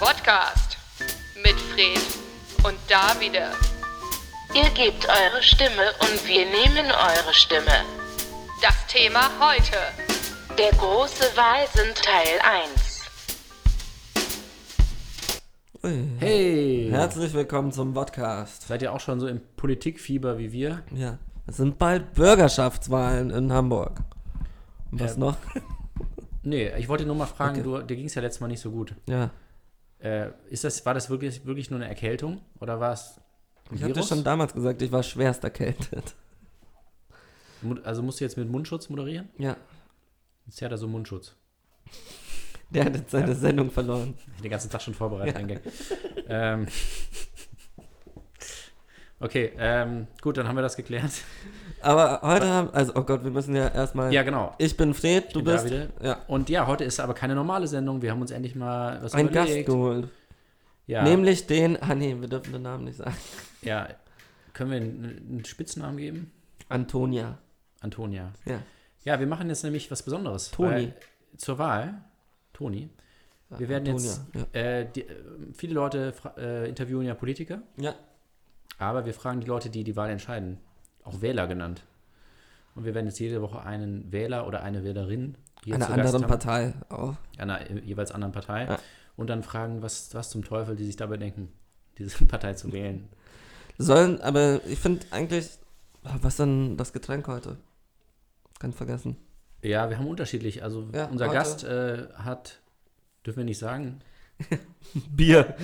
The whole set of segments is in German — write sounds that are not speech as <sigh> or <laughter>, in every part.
Podcast mit Fred und Davide. Ihr gebt eure Stimme und wir nehmen eure Stimme. Das Thema heute. Der große Wahlsinn Teil 1. Ui. Hey! Herzlich willkommen zum Podcast. Seid ihr auch schon so im Politikfieber wie wir? Ja, es sind bald Bürgerschaftswahlen in Hamburg. Und was Ähm, noch? Nee, ich wollte nur mal fragen, Okay. du, dir ging es ja letztes Mal nicht so gut. Ja, Äh, ist das, war das wirklich, wirklich nur eine Erkältung oder war es ein ich hatte Virus? schon damals gesagt, ich war schwerst erkältet. Also musst du jetzt mit Mundschutz moderieren? Ja, Jetzt hat er so Mundschutz. der hat jetzt seine Sendung verloren. Den ganzen Tag schon vorbereitet, Gag. ähm, okay, ähm, gut, dann haben wir das geklärt. <laughs> Aber heute haben, also, oh Gott, wir müssen ja erstmal. Ja, genau. Ich bin Fred, du bin bist. Davide. Ja, Und ja, heute ist aber keine normale Sendung. Wir haben uns endlich mal was ein Gast überlegt. geholt. Ja, Nämlich den. Ah, nee, wir dürfen den Namen nicht sagen. ja, können wir einen, einen Spitznamen geben? Antonia. Antonia. Ja. Ja, wir machen jetzt nämlich was Besonderes. Toni. Zur Wahl, Toni. Wir werden Antonia, jetzt, äh, die, äh, viele Leute äh, interviewen ja Politiker, Ja. Aber wir fragen die Leute, die die Wahl entscheiden, auch Wähler genannt. Und wir werden jetzt jede Woche einen Wähler oder eine Wählerin hier Einer anderen Partei auch. einer jeweils anderen Partei, Ja. und dann fragen, was, was zum Teufel die sich dabei denken, diese <laughs> Partei zu wählen. Sollen, aber ich finde eigentlich. Was denn das Getränk heute? Ganz vergessen. Ja, wir haben unterschiedlich. Also Ja, unser heute- Gast äh, hat, dürfen wir nicht sagen, <laughs> Bier.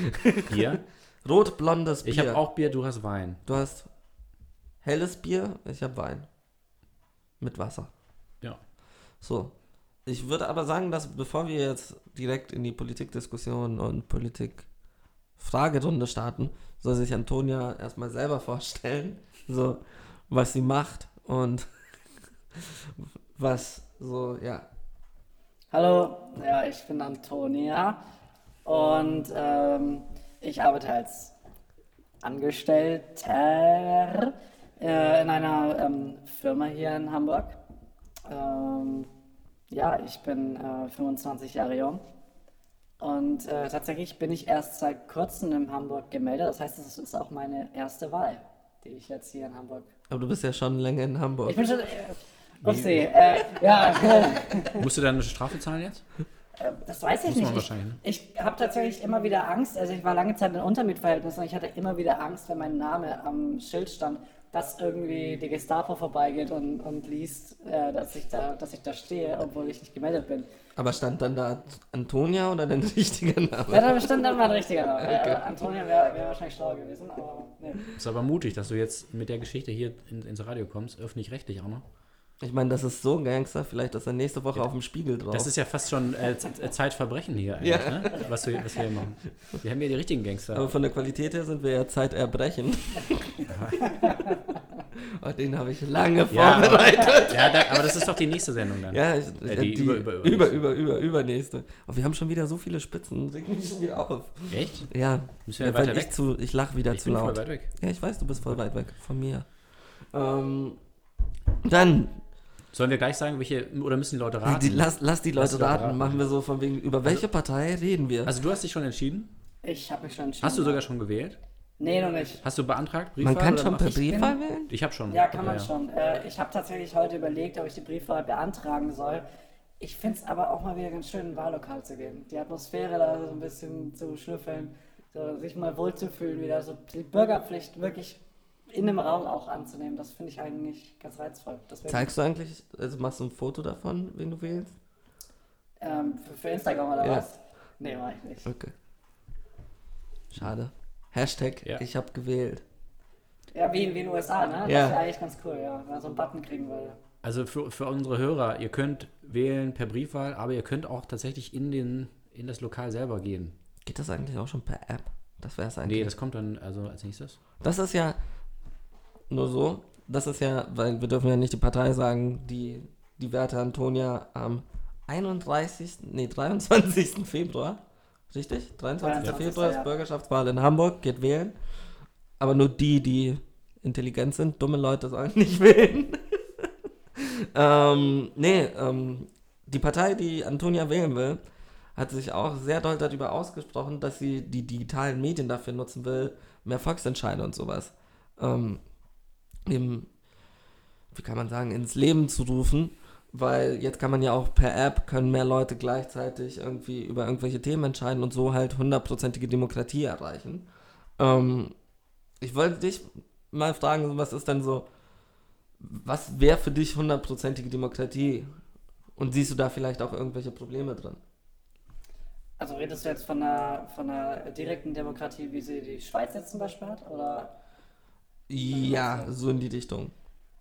Bier. Rot-blondes Bier. Ich habe auch Bier, du hast Wein. Du hast helles Bier, ich habe Wein. Mit Wasser. Ja. So. Ich würde aber sagen, dass bevor wir jetzt direkt in die Politikdiskussion und Politik-Fragerunde starten, soll sich Antonia erstmal selber vorstellen, so was sie macht und <laughs> was so, ja. Hallo, ja, ich bin Antonia und ähm, ich arbeite als Angestellter äh, in einer ähm, Firma hier in Hamburg. Ähm, ja, ich bin äh, 25 Jahre jung und äh, tatsächlich bin ich erst seit kurzem in Hamburg gemeldet. Das heißt, es ist auch meine erste Wahl, die ich jetzt hier in Hamburg. Aber du bist ja schon länger in Hamburg. Ich bin schon. Äh, upsie, äh, ja. Musst du dann eine Strafe zahlen jetzt? Äh, Das weiß ich nicht. wahrscheinlich, ne? Ich, ich habe tatsächlich immer wieder Angst. Also ich war lange Zeit in Untermietverhältnissen und ich hatte immer wieder Angst, wenn mein Name am Schild stand, dass irgendwie die Gestapo vorbeigeht und, und liest, äh, dass, ich da, dass ich da stehe, obwohl ich nicht gemeldet bin. Aber stand dann da Antonia oder dein <laughs> richtiger Name? Ja, da bestimmt dann mal ein richtiger Name. <laughs> Äh, Antonia wäre wär wahrscheinlich schlauer gewesen, aber nee. Ist aber mutig, dass du jetzt mit der Geschichte hier in, ins Radio kommst, öffentlich-rechtlich auch noch. Ich meine, das ist so ein Gangster, vielleicht ist er nächste Woche auf dem Spiegel drauf. Das ist ja fast schon äh, äh, Zeitverbrechen hier eigentlich, Ja. ne? was, wir, was wir hier machen. Wir haben ja die richtigen Gangster. Aber von der Qualität her sind wir ja Zeiterbrechen. oh, den habe ich lange ja, aber, vorbereitet. ja da, aber das ist doch die nächste Sendung dann. Ja, ich, Äh, die die, über- über, über- über, über, über, übernächste. Oh, wir haben schon wieder so viele Spitzen. Reg mich schon wieder auf. Echt? Ja, Müssen wir weil weiter ich, weg? zu, ich lach wieder Ich zu bin voll laut. weit weg. Ja, ich weiß, du bist voll weit weg von mir. Ähm, dann, Sollen wir gleich sagen, welche, oder müssen die Leute raten? die, lass, lass die Lass Leute Leute raten. raten. Machen wir so von wegen, über welche Partei reden wir? also du hast dich schon entschieden? Ich habe mich schon entschieden. Hast du sogar schon gewählt? Nee, noch nicht. Hast du beantragt? Man kann oder schon per Briefwahl wählen? Ich habe schon. Ja, kann man schon. Äh, ich habe tatsächlich heute überlegt, ob ich die Briefwahl beantragen soll. Ich finde es aber auch mal wieder ganz schön, in ein Wahllokal zu gehen. Die Atmosphäre da so ein bisschen zu schnüffeln, so sich mal wohlzufühlen, wieder so die Bürgerpflicht wirklich in dem Raum auch anzunehmen. Das finde ich eigentlich ganz reizvoll. Deswegen, Zeigst du eigentlich, also machst du ein Foto davon, wen du wählst? ähm, für, für Instagram oder Ja. was? Nee, mach ich nicht. Okay. Schade. Hashtag, Ja. ich habe gewählt. Ja, wie, wie in den USA, ne? Das Ja. wäre eigentlich ganz cool, ja. Wenn man so einen Button kriegen würde. Also für, für unsere Hörer, ihr könnt wählen per Briefwahl, aber ihr könnt auch tatsächlich in, den, in das Lokal selber gehen. Geht das eigentlich auch schon per App? Das wäre es eigentlich. Nee, das kommt dann also als nächstes. Das ist ja nur so. Das ist ja, weil wir dürfen ja nicht die Partei sagen, die die werte Antonia am 31. Nee, 23. Februar. Richtig? 23. 23., Februar ist. Bürgerschaftswahl in Hamburg, geht wählen. Aber nur die, die intelligent sind, dumme Leute sollen <laughs> nicht wählen. <laughs> ähm, nee, ähm, die Partei, die Antonia wählen will, hat sich auch sehr doll darüber ausgesprochen, dass sie die digitalen Medien dafür nutzen will, mehr Volksentscheide und sowas ähm, eben, wie kann man sagen, ins Leben zu rufen. Weil jetzt kann man ja auch per App, können mehr Leute gleichzeitig irgendwie über irgendwelche Themen entscheiden und so halt hundertprozentige Demokratie erreichen. Ähm, ich wollte dich mal fragen, was ist denn so, was wäre für dich hundertprozentige Demokratie? Und siehst du da vielleicht auch irgendwelche Probleme drin? Also redest du jetzt von einer, von einer direkten Demokratie, wie sie die Schweiz jetzt zum Beispiel hat? Oder? Ja, so in die Richtung.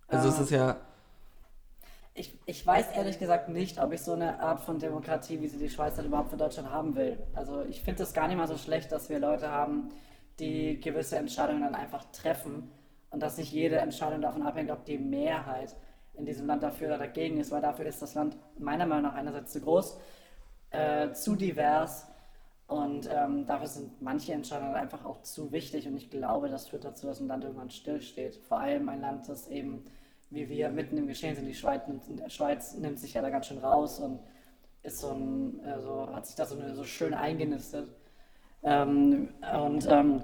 Also es Ah. ist ja, Ich, ich weiß ehrlich gesagt nicht, ob ich so eine Art von Demokratie, wie sie die Schweiz dann überhaupt für Deutschland haben will. Also ich finde es gar nicht mal so schlecht, dass wir Leute haben, die gewisse Entscheidungen dann einfach treffen und dass nicht jede Entscheidung davon abhängt, ob die Mehrheit in diesem Land dafür oder dagegen ist, weil dafür ist das Land meiner Meinung nach einerseits zu groß, äh, zu divers und ähm, dafür sind manche Entscheidungen einfach auch zu wichtig und ich glaube, das führt dazu, dass ein Land irgendwann stillsteht. Vor allem ein Land, das eben, wie wir mitten im Geschehen sind, die Schweiz nimmt, Schweiz nimmt sich ja da ganz schön raus und ist so ein, also hat sich da so, eine, so schön eingenistet. Ähm, und ähm,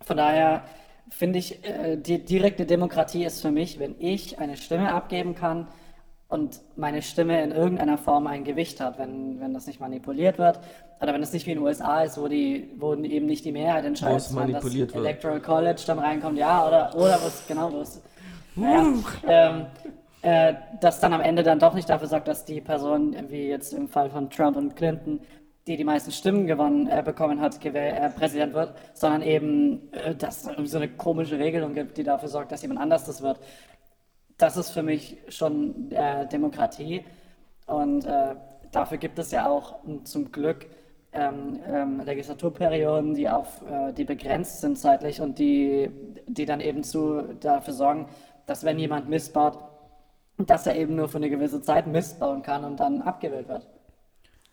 von daher finde ich, äh, die direkte Demokratie ist für mich, wenn ich eine Stimme abgeben kann und meine Stimme in irgendeiner Form ein Gewicht hat, wenn, wenn das nicht manipuliert wird oder wenn es nicht wie in den USA ist, wo, die, wo eben nicht die Mehrheit entscheidet, sondern das wird. Electoral College dann reinkommt, ja, oder, oder was, genau, wo es, naja, ähm, äh, das dann am Ende dann doch nicht dafür sorgt, dass die Person, wie jetzt im Fall von Trump und Clinton, die die meisten Stimmen gewonnen äh, bekommen hat, äh, Präsident wird, sondern eben, äh, dass es irgendwie so eine komische Regelung gibt, die dafür sorgt, dass jemand anders das wird. Das ist für mich schon äh, Demokratie und äh, dafür gibt es ja auch m, zum Glück ähm, ähm, Legislaturperioden, die auf äh, die begrenzt sind zeitlich und die, die dann eben zu dafür sorgen, dass wenn jemand missbaut, dass er eben nur für eine gewisse Zeit missbauen kann und dann abgewählt wird.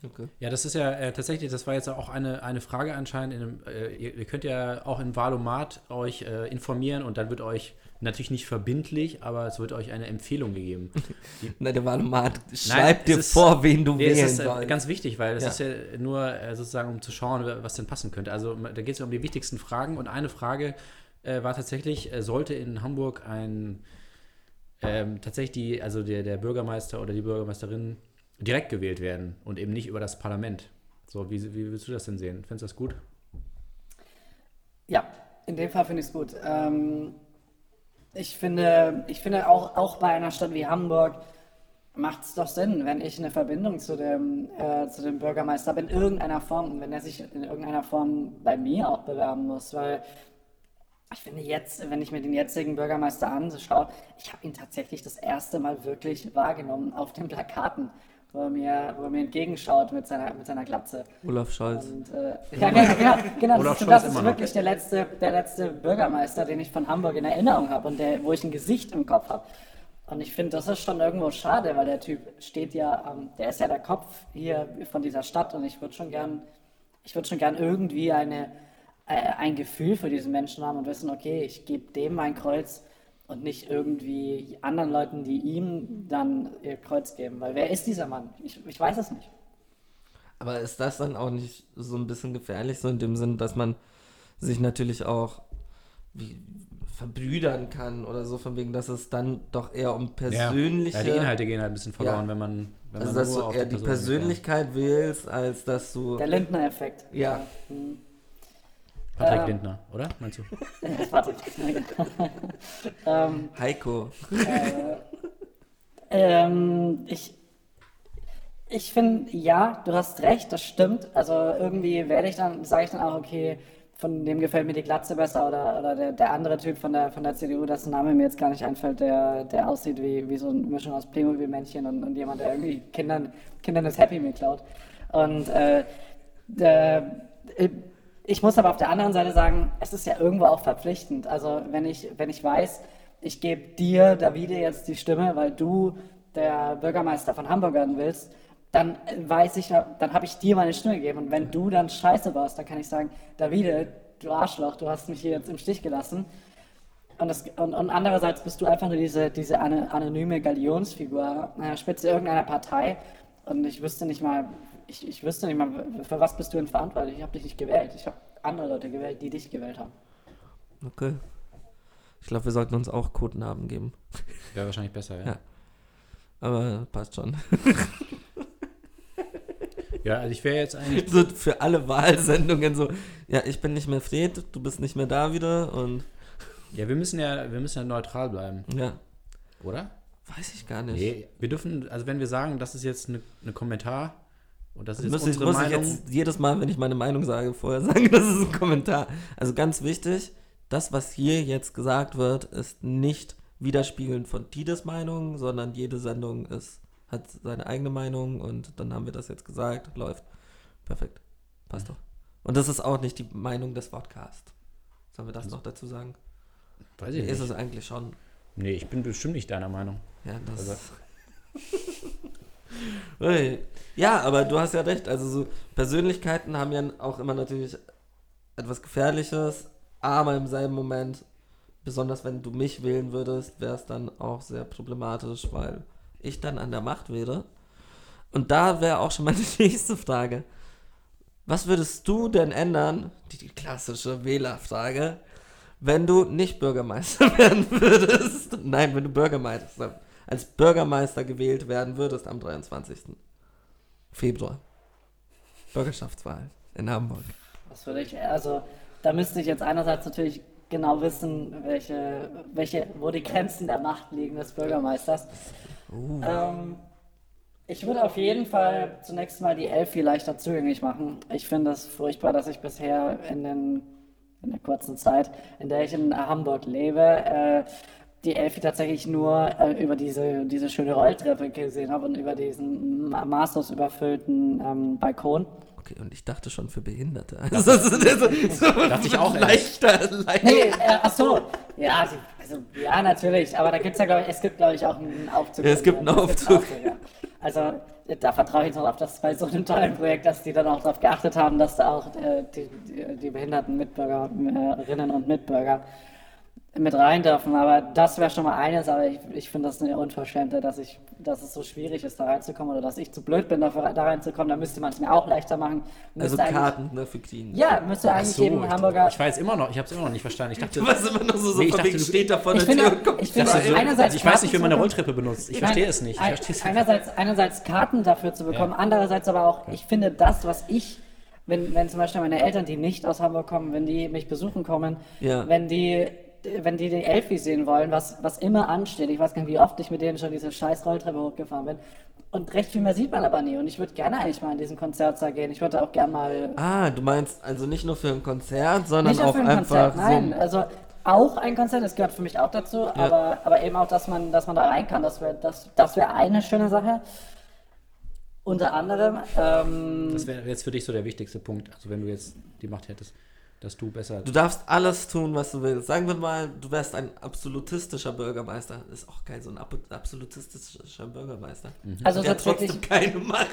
okay. Ja, das ist ja äh, tatsächlich, das war jetzt auch eine, eine Frage anscheinend. In einem, äh, ihr, ihr könnt ja auch im Valomat euch äh, informieren und dann wird euch natürlich nicht verbindlich, aber es wird euch eine Empfehlung gegeben. <laughs> Na, der Wahlomat schreibt dir ist- vor, wen du Nee, wählen ist äh, sollst. ganz wichtig, weil es Ja. ist ja nur äh, sozusagen, um zu schauen, was denn passen könnte. Also da geht es ja um die wichtigsten Fragen und eine Frage äh, war tatsächlich, äh, sollte in Hamburg ein ähm, tatsächlich die, also der, der Bürgermeister oder die Bürgermeisterin direkt gewählt werden und eben nicht über das Parlament. So, wie, wie willst du das denn sehen? Findest du das gut? Ja, in dem Fall finde ich es gut. Ähm, ich finde, ich finde auch, auch bei einer Stadt wie Hamburg macht es doch Sinn, wenn ich eine Verbindung zu dem, äh, zu dem Bürgermeister habe, in irgendeiner Form, wenn er sich in irgendeiner Form bei mir auch bewerben muss, weil ich finde jetzt, wenn ich mir den jetzigen Bürgermeister anschaue, ich habe ihn tatsächlich das erste Mal wirklich wahrgenommen auf den Plakaten, wo er mir, wo er mir entgegenschaut mit seiner, mit seiner Glatze. Olaf Scholz. Und, äh, ja, genau, genau, genau Olaf das, ist, das ist noch. wirklich der letzte, der letzte Bürgermeister, den ich von Hamburg in Erinnerung habe und der, wo ich ein Gesicht im Kopf habe. Und ich finde, das ist schon irgendwo schade, weil der Typ steht ja, ähm, der ist ja der Kopf hier von dieser Stadt und ich würde schon gern, ich würde schon gern irgendwie eine, äh, ein Gefühl für diesen Menschen haben und wissen, okay, ich gebe dem mein Kreuz und nicht irgendwie anderen Leuten, die ihm dann ihr Kreuz geben. Weil wer ist dieser Mann? Ich, ich weiß es nicht. Aber ist das dann auch nicht so ein bisschen gefährlich, so in dem Sinn, dass man sich natürlich auch wie, verbrüdern kann oder so, von wegen, dass es dann doch eher um persönliche. Ja, die Inhalte gehen halt ein bisschen verloren, Ja. wenn man, wenn also, man dass nur du auf eher die Person geht, ja. Persönlichkeit wählst, als dass du. Der Lindner-Effekt. Ja. Mhm. Patrick Ähm, Lindner, oder? Meinst du? <laughs> Patrick. ähm, Heiko. ähm, ich ich finde, ja, du hast recht, das stimmt. Also irgendwie werde ich dann, sage ich dann auch, okay, von dem gefällt mir die Glatze besser oder, oder der, der andere Typ von der, von der CDU, dessen Name mir jetzt gar nicht einfällt, der, der aussieht wie, wie so eine Mischung aus Playmobil-Männchen und, und jemand, der irgendwie Kindern, Kindern das Happy Meal klaut. Und äh, der, ich muss aber auf der anderen Seite sagen, es ist ja irgendwo auch verpflichtend. Also wenn ich, wenn ich weiß, ich gebe dir, Davide, jetzt die Stimme, weil du der Bürgermeister von Hamburg werden willst, dann weiß ich, dann habe ich dir meine Stimme gegeben. Und wenn du dann Scheiße baust, dann kann ich sagen, Davide, du Arschloch, du hast mich hier jetzt im Stich gelassen. Und, das, und, und andererseits bist du einfach nur diese, diese ano- anonyme Galionsfigur an der Spitze irgendeiner Partei. Und ich wüsste nicht mal, ich, ich wüsste nicht mal, für was bist du denn verantwortlich? Ich habe dich nicht gewählt. Ich habe andere Leute gewählt, die dich gewählt haben. Okay. Ich glaube, wir sollten uns auch Codenamen geben. Wäre wahrscheinlich besser, ja. Ja. Aber passt schon. Ja, also ich wäre jetzt eigentlich. So für alle Wahlsendungen so, ja, ich bin nicht mehr Fred, du bist nicht mehr da wieder und Ja, wir müssen ja, wir müssen ja neutral bleiben, ja, oder? weiß ich gar nicht. Nee, wir dürfen, also wenn wir sagen, das ist jetzt eine ne Kommentar und das ist jetzt muss ich, unsere muss ich Meinung. jetzt jedes Mal, wenn ich meine Meinung sage, vorher <laughs> sagen, das ist ein Kommentar. Also ganz wichtig, das, was hier jetzt gesagt wird, ist nicht widerspiegelnd von Tides Meinung, sondern jede Sendung ist, hat seine eigene Meinung und dann haben wir das jetzt gesagt, läuft. Perfekt. Passt doch. Und das ist auch nicht die Meinung des Podcasts. Sollen wir das noch dazu sagen? Weiß ich ist nicht. es eigentlich schon. Nee, ich bin bestimmt nicht deiner Meinung. Ja, das Also-. <laughs> ja, aber du hast ja recht. Also so Persönlichkeiten haben ja auch immer natürlich etwas Gefährliches, aber im selben Moment, besonders wenn du mich wählen würdest, wäre es dann auch sehr problematisch, weil ich dann an der Macht wäre. Und da wäre auch schon meine <laughs> nächste Frage. Was würdest du denn ändern, die, die klassische Wählerfrage, wenn du nicht Bürgermeister <laughs> werden würdest? Nein, wenn du Bürgermeister, als Bürgermeister gewählt werden würdest am 23. Februar. Bürgerschaftswahl in Hamburg. Das würde ich, also da müsste ich jetzt einerseits natürlich genau wissen, welche, welche, wo die Grenzen der Macht liegen des Bürgermeisters. Ähm, ich würde auf jeden Fall zunächst mal die Elfi leichter zugänglich machen. Ich finde es furchtbar, dass ich bisher in, den, in der kurzen Zeit, in der ich in Hamburg lebe, äh, die Elfi tatsächlich nur äh, über diese, diese schöne Rolltreppe gesehen habe und über diesen ma- maßlos überfüllten ähm, Balkon. Okay, und ich dachte schon für Behinderte. Also, so, so, so <laughs> Dachte ich auch leichter, leichter. Nee, äh, ach so. Ja, also, ja, natürlich. Aber da gibt's ja, glaube ich, es gibt, glaube ich, auch einen Aufzug. Ja, es gibt einen Aufzug. ja. Also, da vertraue ich jetzt noch auf das bei so einem tollen Projekt, dass die dann auch darauf geachtet haben, dass da auch äh, die, die, die behinderten Mitbürgerinnen und Mitbürger mit rein dürfen. Aber das wäre schon mal eines, aber ich, ich finde das eine Unverschämte, dass ich, dass es so schwierig ist, da reinzukommen oder dass ich zu blöd bin, dafür da reinzukommen. Da müsste man es mir auch leichter machen. Also Müsste eigentlich- Karten ne, für Clean. Ja, müsste Ach eigentlich so, jedem ich, Hamburger. ich war jetzt immer noch, ich habe es immer noch nicht verstanden. Ich dachte, <laughs> Du warst immer noch so, so Nee, ich dachte, wegen du- steht da vor Ich der Tür finde, und kommt ich finde dachte so, einerseits ich weiß nicht, wie man eine Rolltreppe benutzt. Ich verstehe es nicht. Ich ein- einerseits, einerseits Karten dafür zu bekommen, andererseits aber auch, ich finde das, was ich, wenn, wenn zum Beispiel meine Eltern, die nicht aus Hamburg kommen, wenn die mich besuchen kommen, Ja. wenn die wenn die die Elfi sehen wollen, was, was immer ansteht, ich weiß gar nicht, wie oft ich mit denen schon diese scheiß Rolltreppe hochgefahren bin, und recht viel mehr sieht man aber nie. Und ich würde gerne eigentlich mal in diesen Konzertsaal gehen. Ich würde auch gerne mal Ah, du meinst also nicht nur für ein Konzert, sondern nicht nur auch für ein einfach Konzert, nein. so. Also auch ein Konzert, das gehört für mich auch dazu, aber, aber eben auch, dass man, dass man da rein kann. Das wäre das, das wär eine schöne Sache. Unter anderem, ähm, Das wäre jetzt für dich so der wichtigste Punkt. Also wenn du jetzt die Macht hättest, dass du besser. Du darfst alles tun, was du willst. Sagen wir mal, du wärst ein absolutistischer Bürgermeister. Ist auch geil, so ein ab- absolutistischer Bürgermeister. also Der hat trotzdem keine Macht.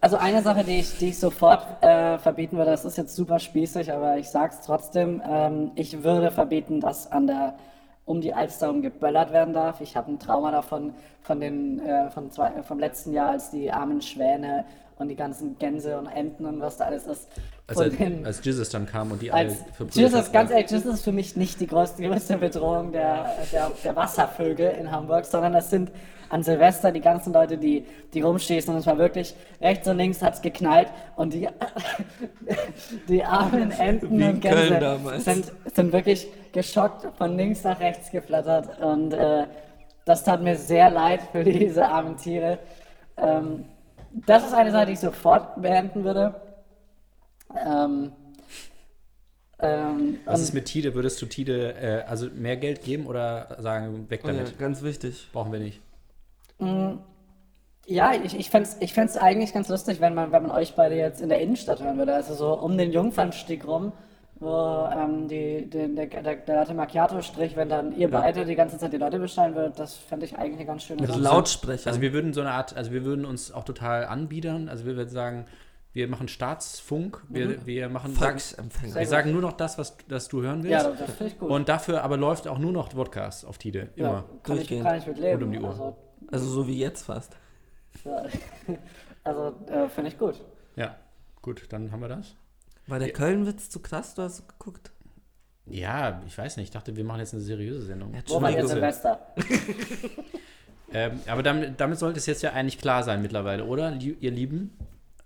also eine Sache, die ich, die ich sofort äh, verbieten würde, das ist jetzt super spießig, aber ich sag's trotzdem, ähm, ich würde verbieten, dass an der um die Alster herum geböllert werden darf. Ich habe ein Trauma davon von den äh, von zwei, vom letzten Jahr, als die armen Schwäne und die ganzen Gänse und Enten und was da alles ist. Als, er, den- als Jesus dann kam und die alle verprügelt Jesus, hat. ganz ehrlich, Jesus ist für mich nicht die größte, größte Bedrohung der, der, der Wasservögel in Hamburg, sondern es sind an Silvester die ganzen Leute, die, die rumschießen und es war wirklich rechts und links hat's geknallt und die, <laughs> die armen Enten Wie und Gänse sind, sind wirklich geschockt von links nach rechts geflattert und äh, das tat mir sehr leid für diese armen Tiere. Ähm, das ist eine Sache, die ich sofort beenden würde. Ähm, ähm, Was ist mit Tide? Würdest du Tide äh, also mehr Geld geben oder sagen, weg Oh ja, damit? ganz wichtig. Brauchen wir nicht. Ja, ich, ich fände es ich fänd's eigentlich ganz lustig, wenn man, wenn man euch beide jetzt in der Innenstadt hören würde. Also so um den Jungfernstieg rum, wo ähm, die, den, der, der, der Latte Macchiato-Strich, wenn dann ihr beide die ganze Zeit die Leute beschallen würdet, das fände ich eigentlich eine ganz schöne Also Sache. Lautsprecher. Also wir würden so eine Art, also wir würden uns auch total anbiedern. Also wir würden sagen, wir machen Staatsfunk, wir, wir machen sagen, Volksempfänger. wir sagen nur noch das, was das du hören willst. Ja, das, finde ich gut. Und dafür aber läuft auch nur noch Podcast auf Tide. Immer. ja, kann, ich, Durchgehend. kann ich mit leben. Rund um die Uhr. Also, Also so wie jetzt fast. ja. <laughs> Also, äh, finde ich gut. Ja, gut, dann haben wir das. War der Köln-Witz zu krass? Du hast geguckt? Ja, ich weiß nicht. Ich dachte, wir machen jetzt eine seriöse Sendung. Ja, Wo war jetzt. Silvester? <laughs> Ähm, aber damit, damit sollte es jetzt ja eigentlich klar sein mittlerweile, oder, ihr Lieben?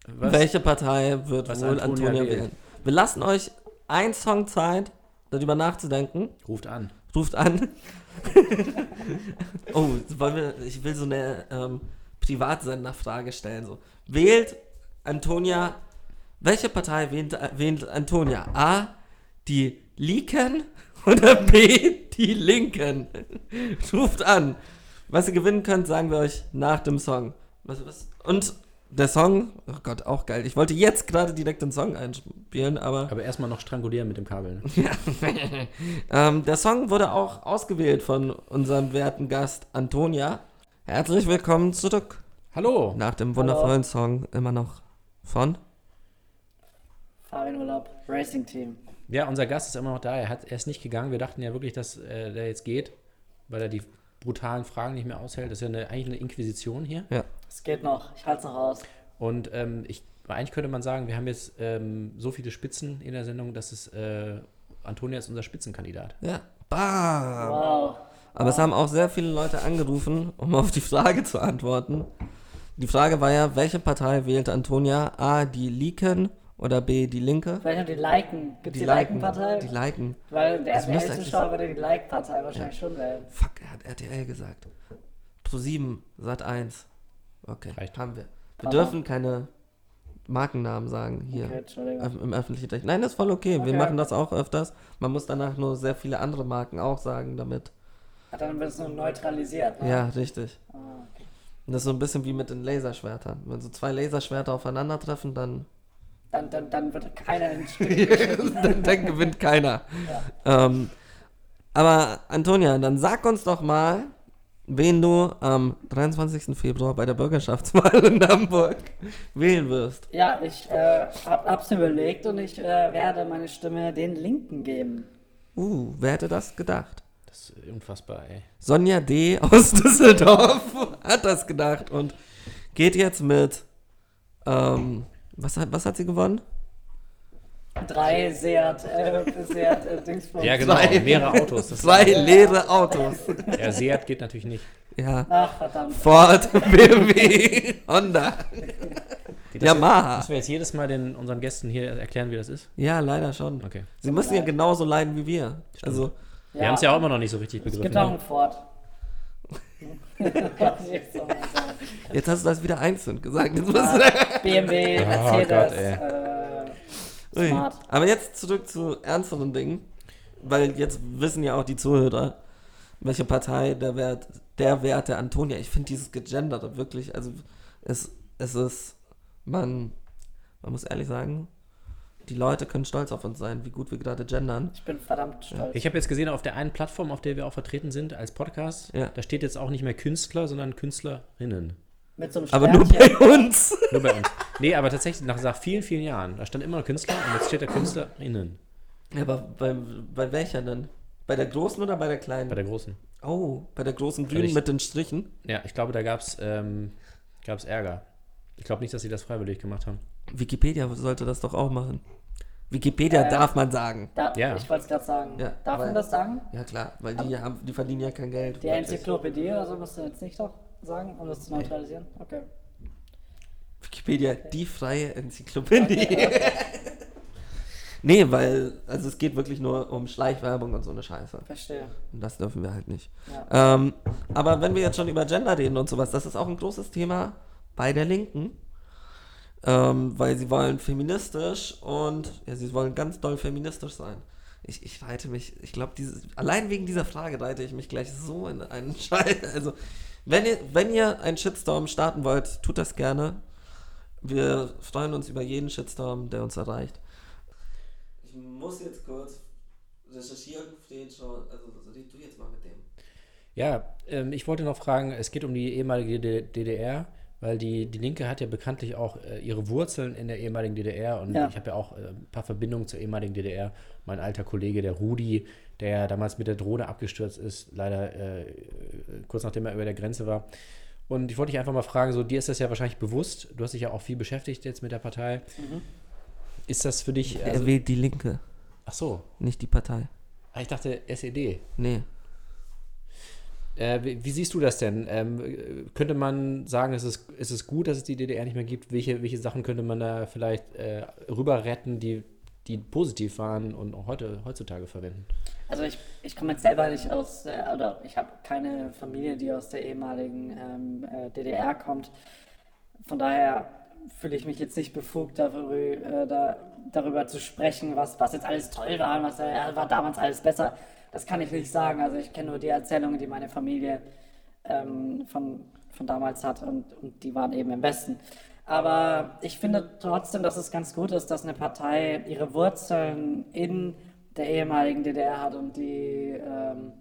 Was? Welche Partei wird Was wohl Antonia Antonia, wählen? Wir lassen euch ein Song Zeit, darüber nachzudenken. Ruft an. Ruft an. <laughs> oh, wollen wir, ich will so eine ähm, Privatsenderfrage stellen. So. Wählt Antonia, welche Partei wählt, wählt Antonia? A, die Liken oder B, die Linken? <laughs> Ruft an. Was ihr gewinnen könnt, sagen wir euch nach dem Song. Was, was? Und der Song, oh Gott, auch geil. Ich wollte jetzt gerade direkt den Song einspielen, aber Aber erstmal noch strangulieren mit dem Kabel. Ne? <laughs> ähm, der Song wurde auch ausgewählt von unserem werten Gast Antonia. Herzlich willkommen zurück. Hallo! Nach dem wundervollen Song immer noch von. Fahrradurlaub, Racing Team. Ja, unser Gast ist immer noch da. Er, hat, er ist nicht gegangen. Wir dachten ja wirklich, dass äh, der jetzt geht, weil er die brutalen Fragen nicht mehr aushält. Das ist ja eine, eigentlich eine Inquisition hier. Ja. Es geht noch, ich halte es noch aus. Und ähm, ich, eigentlich könnte man sagen, wir haben jetzt ähm, so viele Spitzen in der Sendung, dass es äh, Antonia ist unser Spitzenkandidat. Ja. Bam. Wow. Aber es haben auch sehr viele Leute angerufen, um auf die Frage zu antworten. Die Frage war ja, welche Partei wählt Antonia? A, die Liken oder B, die Linke? Vielleicht noch die Liken. Gibt es die, Liken-Partei? Die Liken. Weil der RTL-Zuschauer würde die Like-Partei wahrscheinlich schon wählen. Fuck, er hat RTL gesagt. Pro 7, Sat 1. Okay, Reicht. haben wir. Wir Aha. dürfen keine Markennamen sagen hier Okay, Entschuldigung. öff- im öffentlichen Recht. Nein, das ist voll okay. Wir Okay. machen das auch öfters. Man muss danach nur sehr viele andere Marken auch sagen damit. Hat dann wird es nur neutralisiert. Ne? Ja, richtig. Ah, okay. Und das ist so ein bisschen wie mit den Laserschwertern. Wenn so zwei Laserschwerter aufeinandertreffen, dann, Dann, dann, dann wird keiner in Stück <laughs> dann, dann gewinnt keiner. Ähm, aber Antonia, dann sag uns doch mal, wen du am 23. Februar bei der Bürgerschaftswahl in Hamburg wählen wirst. Ja, ich äh, hab, hab's mir überlegt und ich äh, werde meine Stimme den Linken geben. Uh, wer hätte das gedacht? Das ist unfassbar, ey. Sonja D. aus Düsseldorf <laughs> hat das gedacht und geht jetzt mit. Ähm, was, hat, was hat sie gewonnen? Drei Seat, äh, Seat, äh, Dingsbums. Ja, genau. Zwei- Mehrere Autos. Das Zwei leere Autos. <laughs> ja, Seat geht natürlich nicht. Ja. Ach, verdammt. Ford, <laughs> BMW, Honda, Das Yamaha. Müssen wir jetzt jedes Mal den, unseren Gästen hier erklären, wie das ist? Ja, leider schon. Okay. Sie müssen ja genauso leiden wie wir. Also, Wir haben es ja auch immer noch nicht so richtig Es begriffen. gibt auch einen Ford. <laughs> Jetzt hast du das wieder einzeln gesagt. Du BMW, Oh Mercedes, Gott, äh. Smart. Aber jetzt zurück zu ernsteren Dingen, weil jetzt wissen ja auch die Zuhörer, welche Partei der Wert, der Wert der Antonia. Ich finde dieses Gegenderte wirklich, also es, es ist, man, man muss ehrlich sagen, die Leute können stolz auf uns sein, wie gut wir gerade gendern. ich bin verdammt stolz. Ich habe jetzt gesehen, auf der einen Plattform, auf der wir auch vertreten sind als Podcast, Ja. da steht jetzt auch nicht mehr Künstler, sondern Künstlerinnen. Mit so einem Aber nur bei Sternchen. uns. <laughs> Nur bei uns. Nee, aber tatsächlich nach, nach vielen, vielen Jahren. Da stand immer Künstler und jetzt steht da Künstlerinnen. Ja, aber bei, bei welcher denn? Bei der großen oder bei der kleinen? Bei der großen. oh, bei der großen Weil grünen ich- mit den Strichen. Ja, ich glaube, da gab es ähm, gab's Ärger. Ich glaube nicht, dass sie das freiwillig gemacht haben. Wikipedia sollte das doch auch machen. Wikipedia Äh, darf man sagen. Da, Ja. Ich wollte es gerade sagen. Ja, Darf weil- man das sagen? Ja klar, weil die, haben, die verdienen ja kein Geld. Die Enzyklopädie oder so musst du jetzt nicht doch sagen, um das zu neutralisieren? Okay. Wikipedia, die freie Enzyklopädie. <laughs> nee, weil, also es geht wirklich nur um Schleichwerbung und so eine Scheiße. Verstehe. Und das dürfen wir halt nicht. Ja. Ähm, aber wenn wir jetzt schon über Gender reden und sowas, das ist auch ein großes Thema bei der Linken. Ähm, weil sie wollen feministisch und ja, sie wollen ganz doll feministisch sein. Ich, ich reite mich, ich glaube, allein wegen dieser Frage reite ich mich gleich so in einen <laughs> Scheiß. Also, wenn ihr, wenn ihr einen Shitstorm starten wollt, tut das gerne. Wir freuen uns über jeden Shitstorm, der uns erreicht. Ich muss jetzt kurz recherchieren, Fred, schon, also red du jetzt mal mit dem. Ja, ähm, ich wollte noch fragen, es geht um die ehemalige DDR, weil die, die Linke hat ja bekanntlich auch äh, ihre Wurzeln in der ehemaligen DDR und Ja. ich habe ja auch äh, ein paar Verbindungen zur ehemaligen DDR. Mein alter Kollege, der Rudi, der ja damals mit der Drohne abgestürzt ist, leider äh, kurz nachdem er über der Grenze war. Und ich wollte dich einfach mal fragen, so dir ist das ja wahrscheinlich bewusst, du hast dich ja auch viel beschäftigt jetzt mit der Partei. Ist das für dich, er also, wählt die Linke, ach so, nicht die Partei. Ah, ich dachte SED. Nee. Äh, wie, wie siehst du das denn? Ähm, äh, könnte man sagen, es ist, es gut, dass es die DDR nicht mehr gibt? Welche, welche Sachen könnte man da vielleicht äh, rüber retten, die, die positiv waren und auch heute, heutzutage verwenden? Also ich, ich komme jetzt selber nicht aus, äh, oder ich habe keine Familie, die aus der ehemaligen ähm, äh, DDR kommt. Von daher fühle ich mich jetzt nicht befugt, darüber, da, darüber zu sprechen, was, was jetzt alles toll war, und was war damals alles besser. Das kann ich nicht sagen. Also ich kenne nur die Erzählungen, die meine Familie ähm, von, von damals hat und, und die waren eben im Westen. Aber ich finde trotzdem, dass es ganz gut ist, dass eine Partei ihre Wurzeln in der ehemaligen DDR hat und die, ähm,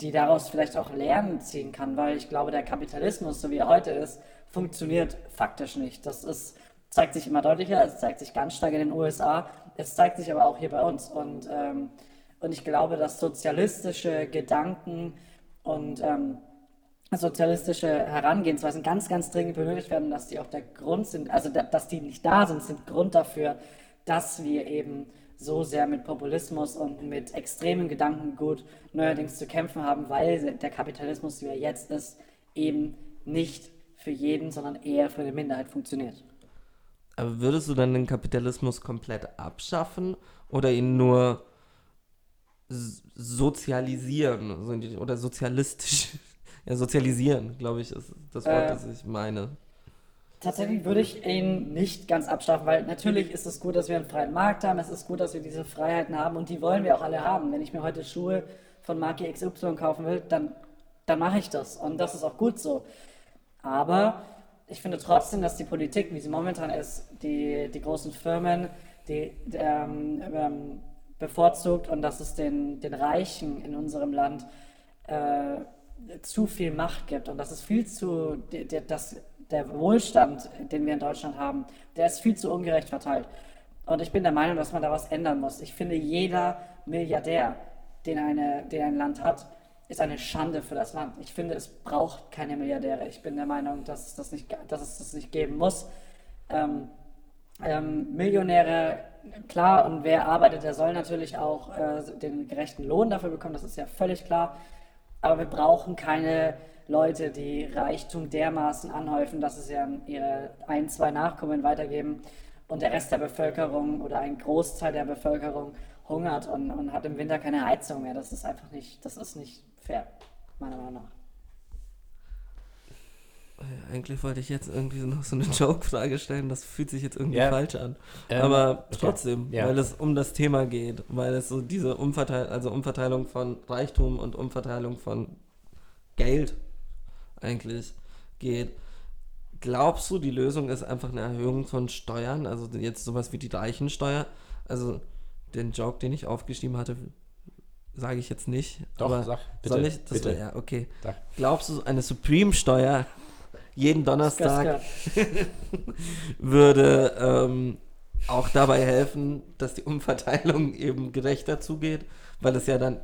die daraus vielleicht auch Lernen ziehen kann, weil ich glaube, der Kapitalismus, so wie er heute ist, funktioniert faktisch nicht. Das ist, zeigt sich immer deutlicher, es zeigt sich ganz stark in den USA, es zeigt sich aber auch hier bei uns. Und, ähm, und ich glaube, dass sozialistische Gedanken und ähm, sozialistische Herangehensweisen ganz, ganz dringend benötigt werden, dass die auch der Grund sind, also da, dass die nicht da sind, sind Grund dafür, dass wir eben so sehr mit Populismus und mit extremen Gedankengut neuerdings zu kämpfen haben, weil der Kapitalismus, wie er jetzt ist, eben nicht für jeden, sondern eher für eine Minderheit funktioniert. Aber würdest du dann den Kapitalismus komplett abschaffen oder ihn nur sozialisieren die- oder sozialistisch? <laughs> Ja, sozialisieren, glaube ich, ist das Wort, Äh, das ich meine. Tatsächlich würde ich ihn nicht ganz abschaffen, weil natürlich ist es gut, dass wir einen freien Markt haben, es ist gut, dass wir diese Freiheiten haben und die wollen wir auch alle haben. Wenn ich mir heute Schuhe von Marke XY kaufen will, dann, dann mache ich das und das ist auch gut so. Aber ich finde trotzdem, dass die Politik, wie sie momentan ist, die, die großen Firmen, die ähm, ähm, bevorzugt und dass es den, den Reichen in unserem Land äh, zu viel Macht gibt und dass es viel zu, der, der, das, der Wohlstand, den wir in Deutschland haben, der ist viel zu ungerecht verteilt. Und ich bin der Meinung, dass man da was ändern muss. Ich finde, jeder Milliardär, den, eine, den ein Land hat, ist eine Schande für das Land. Ich finde, es braucht keine Milliardäre. Ich bin der Meinung, dass es das nicht, dass es das nicht geben muss. Ähm, ähm, Millionäre, klar, und wer arbeitet, der soll natürlich auch äh, den gerechten Lohn dafür bekommen, das ist ja völlig klar. Aber wir brauchen keine Leute, die Reichtum dermaßen anhäufen, dass es ja ihre ein, zwei Nachkommen weitergeben und der Rest der Bevölkerung oder ein Großteil der Bevölkerung hungert und, und hat im Winter keine Heizung mehr. Das ist einfach nicht, das ist nicht fair, meiner Meinung nach. Eigentlich wollte ich jetzt irgendwie noch so eine <laughs> Joke-Frage stellen, das fühlt sich jetzt irgendwie Ja. falsch an. Ähm, Aber okay. trotzdem, Ja. weil es um das Thema geht, weil es so diese Umverteilung, also Umverteilung von Reichtum und Umverteilung von Geld eigentlich geht. Glaubst du, die Lösung ist einfach eine Erhöhung von Steuern, also jetzt sowas wie die Reichensteuer? Also den Joke, den ich aufgeschrieben hatte, sage ich jetzt nicht. Doch, aber sag, bitte, soll ich? Das bitte. wär- ja, okay. Sag. Glaubst du, eine Supreme-Steuer jeden Donnerstag <laughs> würde ähm, auch dabei helfen, dass die Umverteilung <laughs> eben gerechter zugeht, weil es ja dann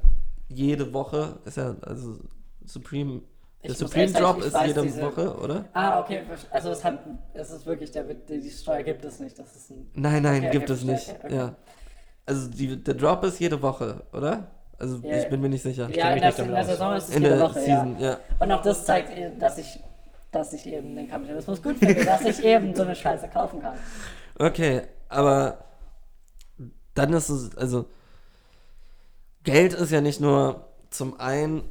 jede Woche ist ja also Supreme der Ich Supreme Drop ist weiß jede diese- Woche, oder? Ah, okay, also es, hat, es ist wirklich, der, die, Steuer gibt es nicht. Das ist ein, Nein, nein, Okay, gibt es nicht. okay. Ja. Also die, der Drop ist jede Woche, oder? Also Ja, ich bin mir nicht sicher. ja, in der, in der. Saison ist es In jede der Woche, Season, ja. ja. Und auch das zeigt, dass ich, dass ich eben den Kapitalismus gut finde, dass ich eben so eine Scheiße kaufen kann. Okay, aber dann ist es, also Geld ist ja nicht nur, zum einen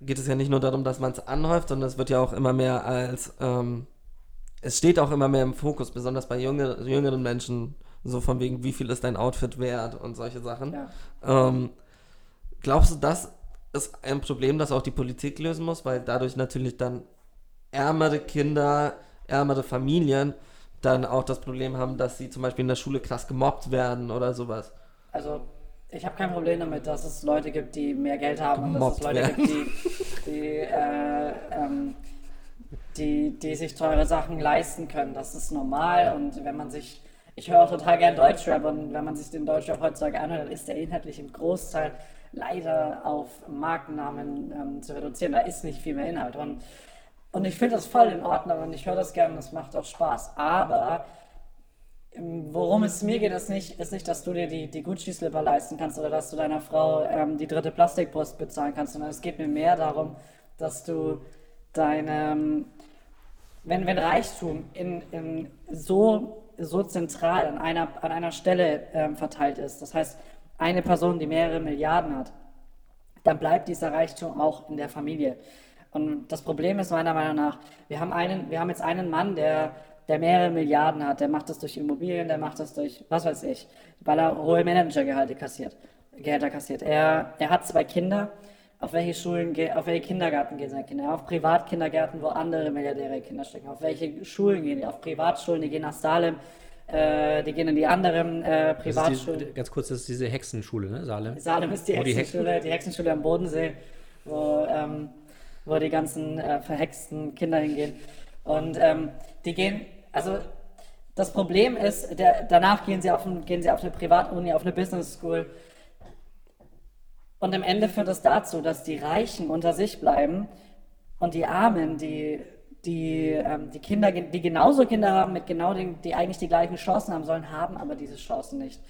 geht es ja nicht nur darum, dass man es anhäuft, sondern es wird ja auch immer mehr als, ähm, es steht auch immer mehr im Fokus, besonders bei junge, jüngeren Menschen, so von wegen, wie viel ist dein Outfit wert und solche Sachen. Ja. Ähm, glaubst du, das ist ein Problem, das auch die Politik lösen muss, weil dadurch natürlich dann ärmere Kinder, ärmere Familien dann auch das Problem haben, dass sie zum Beispiel in der Schule krass gemobbt werden oder sowas. Also, ich habe kein Problem damit, dass es Leute gibt, die mehr Geld haben und dass es Gemobbt Leute werden. gibt, die, die, äh, ähm, die, die sich teure Sachen leisten können. Das ist normal und wenn man sich, ich höre auch total gern Deutschrap und wenn man sich den Deutschrap heutzutage anhört, dann ist der inhaltlich im Großteil leider auf Markennamen ähm, zu reduzieren. Da ist nicht viel mehr Inhalt und Und ich finde das voll in Ordnung und ich höre das gerne, das macht auch Spaß. Aber ähm, worum es mir geht, ist nicht, ist nicht dass du dir die, die Gucci-Slipper leisten kannst oder dass du deiner Frau ähm, die dritte Plastikbrust bezahlen kannst, sondern es geht mir mehr darum, dass du deine, wenn, wenn Reichtum in, in so, so zentral an einer, an einer Stelle ähm, verteilt ist, das heißt, eine Person, die mehrere Milliarden hat, dann bleibt dieser Reichtum auch in der Familie. Und das Problem ist meiner Meinung nach, wir haben, einen, wir haben jetzt einen Mann, der, der mehrere Milliarden hat, der macht das durch Immobilien, der macht das durch, was weiß ich, weil er hohe Managergehalte kassiert, Gehälter kassiert. Er, er hat zwei Kinder. Auf welche Schulen, auf welche Kindergarten gehen seine Kinder? Auf Privatkindergärten, wo andere Milliardäre Kinder stecken. Auf welche Schulen gehen die? Auf Privatschulen, die gehen nach Salem, äh, die gehen in die anderen äh, Privatschulen. Die, ganz kurz, das ist diese Hexenschule, ne? Salem. Salem ist die Hexenschule, die Hexenschule am Bodensee, wo ähm, wo die ganzen äh, verhexten Kinder hingehen. Und ähm, die gehen, also das Problem ist, der, danach gehen sie, auf, gehen sie auf eine Privatuni, auf eine Business School. Und am Ende führt das dazu, dass die Reichen unter sich bleiben und die Armen, die, die, ähm, die Kinder, die genauso Kinder haben, mit genau den, die eigentlich die gleichen Chancen haben sollen, haben aber diese Chancen nicht.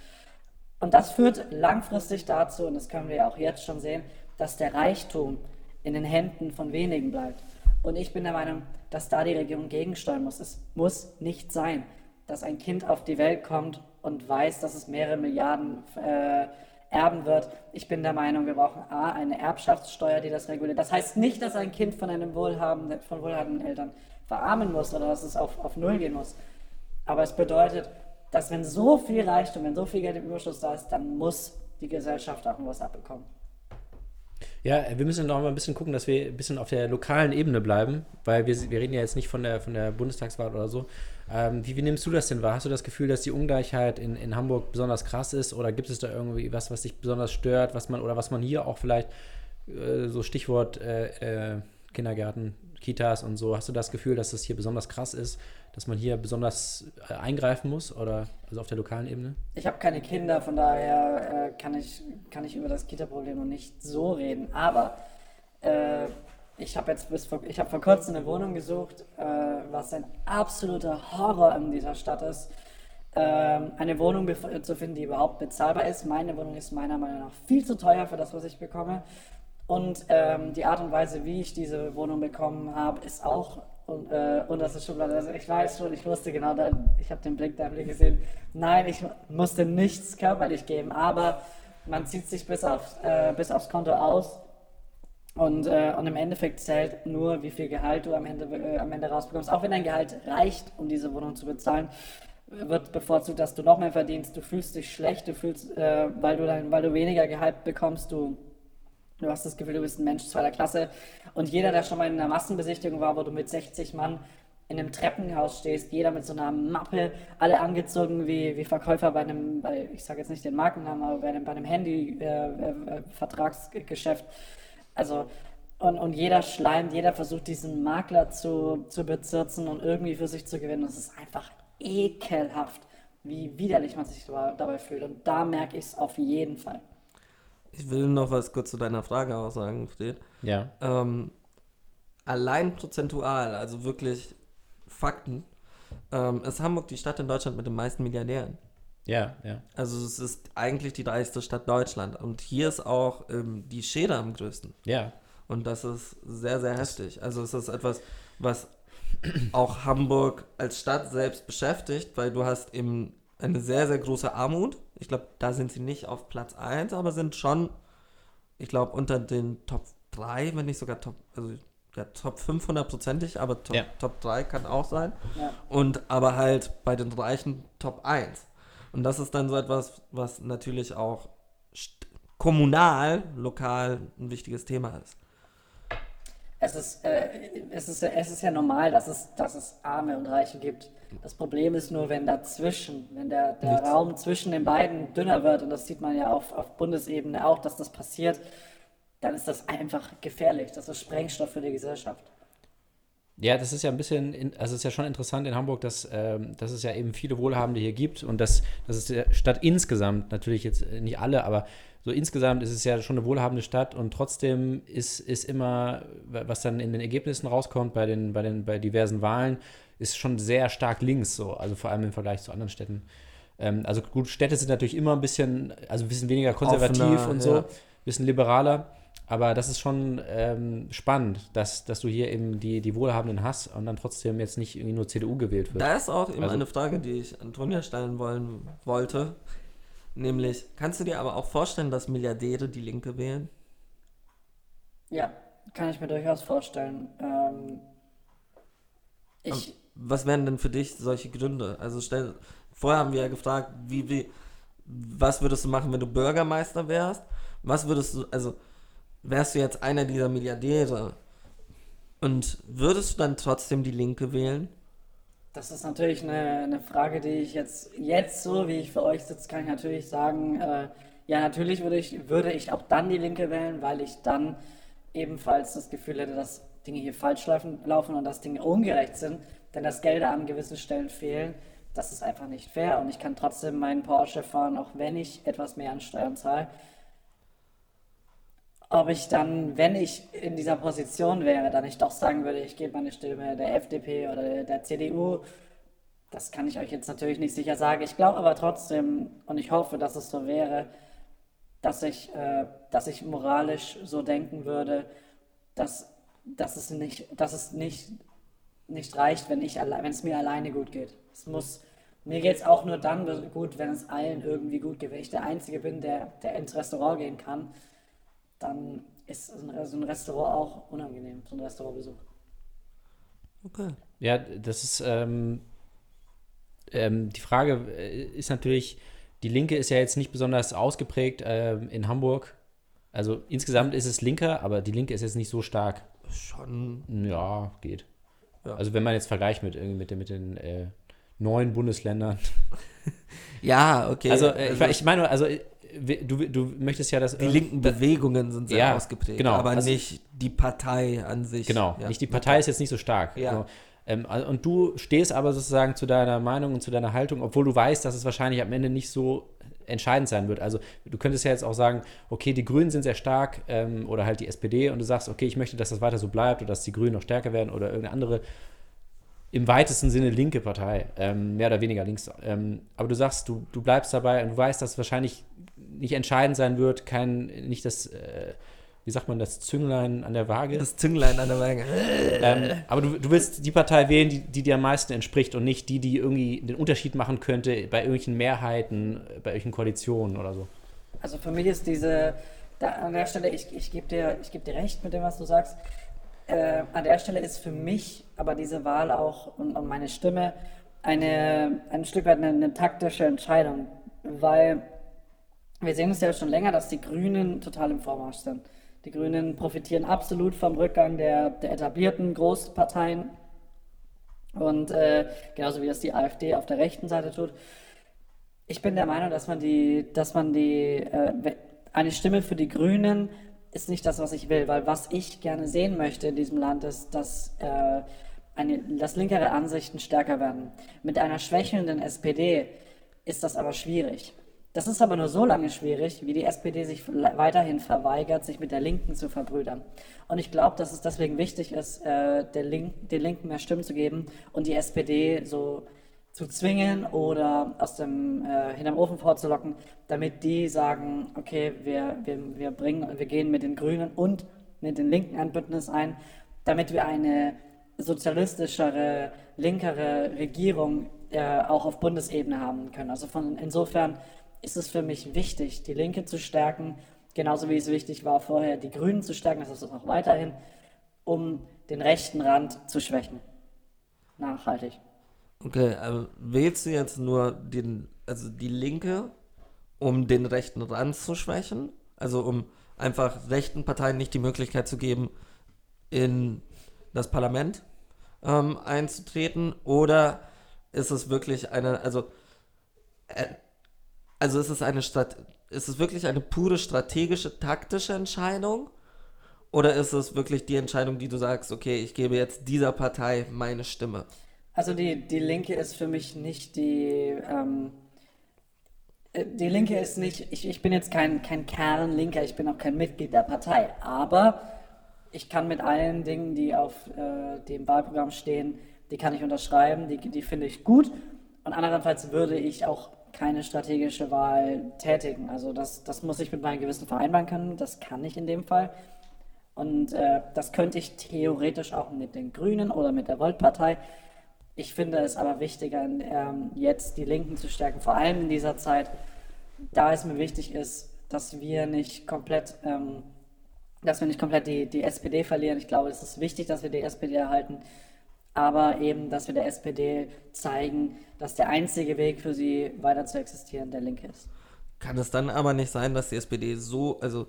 Und das führt langfristig dazu, und das können wir ja auch jetzt schon sehen, dass der Reichtum in den Händen von wenigen bleibt. Und ich bin der Meinung, dass da die Regierung gegensteuern muss. Es muss nicht sein, dass ein Kind auf die Welt kommt und weiß, dass es mehrere Milliarden äh, erben wird. Ich bin der Meinung, wir brauchen A, eine Erbschaftssteuer, die das reguliert. Das heißt nicht, dass ein Kind von einem wohlhabenden, von wohlhabenden Eltern verarmen muss oder dass es auf, auf Null gehen muss. Aber es bedeutet, dass wenn so viel Reichtum, wenn so viel Geld im Überschuss da ist, dann muss die Gesellschaft auch was abbekommen. Ja, wir müssen noch mal ein bisschen gucken, dass wir ein bisschen auf der lokalen Ebene bleiben, weil wir, wir reden ja jetzt nicht von der, von der Bundestagswahl oder so. Ähm, wie, wie nimmst du das denn wahr? Hast du das Gefühl, dass die Ungleichheit in, in Hamburg besonders krass ist oder gibt es da irgendwie was, was dich besonders stört, was man oder was man hier auch vielleicht, äh, so Stichwort äh, äh, Kindergärten, Kitas und so, hast du das Gefühl, dass das hier besonders krass ist, dass man hier besonders äh, eingreifen muss oder also auf der lokalen Ebene? Ich habe keine Kinder, von daher äh, kann, ich, kann ich über das Kita-Problem noch nicht so reden. Aber äh, ich habe jetzt bis vor, ich habe vor kurzem eine Wohnung gesucht, äh, was ein absoluter Horror in dieser Stadt ist. Ähm, eine Wohnung zu finden, die überhaupt bezahlbar ist. Meine Wohnung ist meiner Meinung nach viel zu teuer für das, was ich bekomme. Und ähm, die Art und Weise, wie ich diese Wohnung bekommen habe, ist auch und, äh, unterste Schublade. Also ich weiß schon, ich wusste genau, da, ich habe den Blick da im Blick gesehen. Nein, ich musste nichts körperlich geben, aber man zieht sich bis, auf, äh, bis aufs Konto aus und, äh, und im Endeffekt zählt nur, wie viel Gehalt du am Ende, äh, am Ende rausbekommst. Auch wenn dein Gehalt reicht, um diese Wohnung zu bezahlen, wird bevorzugt, dass du noch mehr verdienst. Du fühlst dich schlecht, du fühlst, äh, weil, du dann, weil du weniger Gehalt bekommst, du Du hast das Gefühl, du bist ein Mensch zweiter Klasse. Und jeder, der schon mal in einer Massenbesichtigung war, wo du mit 60 Mann in einem Treppenhaus stehst, jeder mit so einer Mappe, alle angezogen wie, wie Verkäufer bei einem, bei, ich sage jetzt nicht den Markennamen, aber bei einem, bei einem Handy-Vertragsgeschäft. Äh, äh, also, und, und jeder schleimt, jeder versucht diesen Makler zu, zu bezirzen und irgendwie für sich zu gewinnen. Das ist einfach ekelhaft, wie widerlich man sich dabei fühlt. Und da merke ich es auf jeden Fall. Ich will noch was kurz zu deiner Frage auch sagen, Fred. Ja. Ähm, allein prozentual, also wirklich Fakten, ähm, ist Hamburg die Stadt in Deutschland mit den meisten Milliardären. Ja, ja. Also es ist eigentlich die reichste Stadt Deutschland. Und hier ist auch ähm, die Schere am größten. Ja. Und das ist sehr, sehr heftig. Also es ist etwas, was auch Hamburg als Stadt selbst beschäftigt, weil du hast eben eine sehr, sehr große Armut. Ich glaube, da sind sie nicht auf Platz 1, aber sind schon, ich glaube, unter den Top 3, wenn nicht sogar Top, also ja, Top 500-prozentig, aber Top, Ja. Top 3 kann auch sein. Ja. Und aber halt bei den Reichen Top 1. Und das ist dann so etwas, was natürlich auch kommunal, lokal ein wichtiges Thema ist. Es ist, äh, es, ist, es ist ja normal, dass es, dass es Arme und Reiche gibt. Das Problem ist nur, wenn dazwischen, wenn der, der Nichts. Raum zwischen den beiden dünner wird, und das sieht man ja auf, auf Bundesebene auch, dass das passiert, dann ist das einfach gefährlich. Das ist Sprengstoff für die Gesellschaft. Ja, das ist ja ein bisschen, also es ist ja schon interessant in Hamburg, dass, ähm, dass es ja eben viele Wohlhabende hier gibt und dass, dass es der Stadt insgesamt, natürlich jetzt nicht alle, aber so insgesamt ist es ja schon eine wohlhabende Stadt und trotzdem ist, ist immer, was dann in den Ergebnissen rauskommt bei den, bei den, bei diversen Wahlen, ist schon sehr stark links so, also vor allem im Vergleich zu anderen Städten. Ähm, also gut, Städte sind natürlich immer ein bisschen, also ein bisschen weniger konservativ Offener, und so, ja. ein bisschen liberaler. Aber das ist schon ähm, spannend, dass, dass du hier eben die, die Wohlhabenden hast und dann trotzdem jetzt nicht irgendwie nur CDU gewählt wird. Da ist auch eben Also- eine Frage, die ich Antonia stellen wollen wollte. Nämlich, kannst du dir aber auch vorstellen, dass Milliardäre die Linke wählen? Ja, kann ich mir durchaus vorstellen. Ähm, ich, Was wären denn für dich solche Gründe? Also stell, vorher haben wir ja gefragt, wie, wie, was würdest du machen, wenn du Bürgermeister wärst? Was würdest du, also wärst du jetzt einer dieser Milliardäre und würdest du dann trotzdem die Linke wählen? Das ist natürlich eine, eine Frage, die ich jetzt, jetzt so, wie ich für euch sitze, kann ich natürlich sagen, äh, ja, natürlich würde ich, würde ich auch dann die Linke wählen, weil ich dann ebenfalls das Gefühl hätte, dass Dinge hier falsch laufen, laufen und dass Dinge ungerecht sind, denn dass Gelder an gewissen Stellen fehlen, das ist einfach nicht fair und ich kann trotzdem meinen Porsche fahren, auch wenn ich etwas mehr an Steuern zahle. Ob ich dann, wenn ich in dieser Position wäre, dann nicht doch sagen würde, ich gebe meine Stimme der FDP oder der CDU, das kann ich euch jetzt natürlich nicht sicher sagen. Ich glaube aber trotzdem, und ich hoffe, dass es so wäre, dass ich, äh, dass ich moralisch so denken würde, dass, dass es nicht, dass es nicht, nicht reicht, wenn, ich wenn es mir alleine gut geht. Es muss, mir geht es auch nur dann gut, wenn es allen irgendwie gut geht. Wenn ich der Einzige bin, der, der ins Restaurant gehen kann, dann ist so ein, Restaurant auch unangenehm, so ein Restaurantbesuch. Okay. Ja, das ist ähm, ähm, die Frage äh, ist natürlich, die Linke ist ja jetzt nicht besonders ausgeprägt ähm, in Hamburg. Also insgesamt ist es linker, aber die Linke ist jetzt nicht so stark. Schon. Ja, geht. Ja. Also wenn man jetzt vergleicht mit, irgendwie mit, den- mit den äh, neuen Bundesländern. <laughs> Ja, okay. Also, äh, ich, ich meine, also äh, du, du möchtest ja, dass die linken Bewegungen sind sehr Ja, ausgeprägt, genau. aber Also- nicht die Partei an sich. Genau, Ja. nicht die Partei ist jetzt nicht so stark. Ja. So, ähm, also- und du stehst aber sozusagen zu deiner Meinung und zu deiner Haltung, obwohl du weißt, dass es wahrscheinlich am Ende nicht so entscheidend sein wird. Also du könntest ja jetzt auch sagen, okay, die Grünen sind sehr stark ähm, oder halt die SPD und du sagst, okay, ich möchte, dass das weiter so bleibt oder dass die Grünen noch stärker werden oder irgendeine andere im weitesten Sinne linke Partei, ähm, mehr oder weniger links. Ähm, aber du sagst, du, du bleibst dabei und du weißt, dass es wahrscheinlich nicht entscheidend sein wird, kein, nicht das, äh, wie sagt man, das Zünglein an der Waage. Das Zünglein an der Waage. Ähm, aber du, du willst die Partei wählen, die, die dir am meisten entspricht und nicht die, die irgendwie den Unterschied machen könnte bei irgendwelchen Mehrheiten, bei irgendwelchen Koalitionen oder so. Also für mich ist diese, da, an der Stelle, ich, ich gebe dir, ich geb dir recht mit dem, was du sagst. Äh, an der Stelle ist für mich aber diese Wahl auch und, und meine Stimme eine, ein Stück weit eine, eine taktische Entscheidung, weil wir sehen es ja schon länger, dass die Grünen total im Vormarsch sind. Die Grünen profitieren absolut vom Rückgang der, der etablierten Großparteien und äh, genauso wie das die AfD auf der rechten Seite tut. Ich bin der Meinung, dass man die, dass man die, äh, eine Stimme für die Grünen ist nicht das, was ich will, weil was ich gerne sehen möchte in diesem Land ist, dass, äh, eine, dass linkere Ansichten stärker werden. Mit einer schwächelnden SPD ist das aber schwierig. Das ist aber nur so lange schwierig, wie die SPD sich weiterhin verweigert, sich mit der Linken zu verbrüdern. Und ich glaube, dass es deswegen wichtig ist, äh, der Link, den Linken mehr Stimmen zu geben und die SPD so zu zwingen oder aus dem äh, hinterm Ofen vorzulocken, damit die sagen, okay, wir, wir, wir bringen, wir gehen mit den Grünen und mit den Linken ein Bündnis ein, damit wir eine sozialistischere, linkere Regierung äh, auch auf Bundesebene haben können. Also von insofern ist es für mich wichtig, die Linke zu stärken, genauso wie es wichtig war vorher, die Grünen zu stärken, das ist es auch weiterhin, um den rechten Rand zu schwächen. Nachhaltig. Okay, also wählst du jetzt nur den, also die Linke, um den rechten Rand zu schwächen? Also um einfach rechten Parteien nicht die Möglichkeit zu geben, in das Parlament ähm, einzutreten? Oder ist es wirklich eine, also, äh, also ist es eine Strat ist es wirklich eine pure strategische, taktische Entscheidung? Oder ist es wirklich die Entscheidung, die du sagst, okay, ich gebe jetzt dieser Partei meine Stimme? Also die, die Linke ist für mich nicht die. Ähm, äh, die Linke ist nicht. Ich, ich bin jetzt kein, kein Kernlinker, ich bin auch kein Mitglied der Partei. Aber ich kann mit allen Dingen, die auf äh, dem Wahlprogramm stehen, die kann ich unterschreiben, die, die finde ich gut. Und andererseits würde ich auch keine strategische Wahl tätigen. Also das, das muss ich mit meinem Gewissen vereinbaren können. Das kann ich in dem Fall. Und äh, das könnte ich theoretisch auch mit den Grünen oder mit der Volt-Partei. Ich finde es aber wichtiger, ähm, jetzt die Linken zu stärken, vor allem in dieser Zeit, da es mir wichtig ist, dass wir nicht komplett, ähm, dass wir nicht komplett die, die SPD verlieren. Ich glaube, es ist wichtig, dass wir die SPD erhalten, aber eben, dass wir der SPD zeigen, dass der einzige Weg für sie weiter zu existieren der linke ist. Kann es dann aber nicht sein, dass die SPD so, also,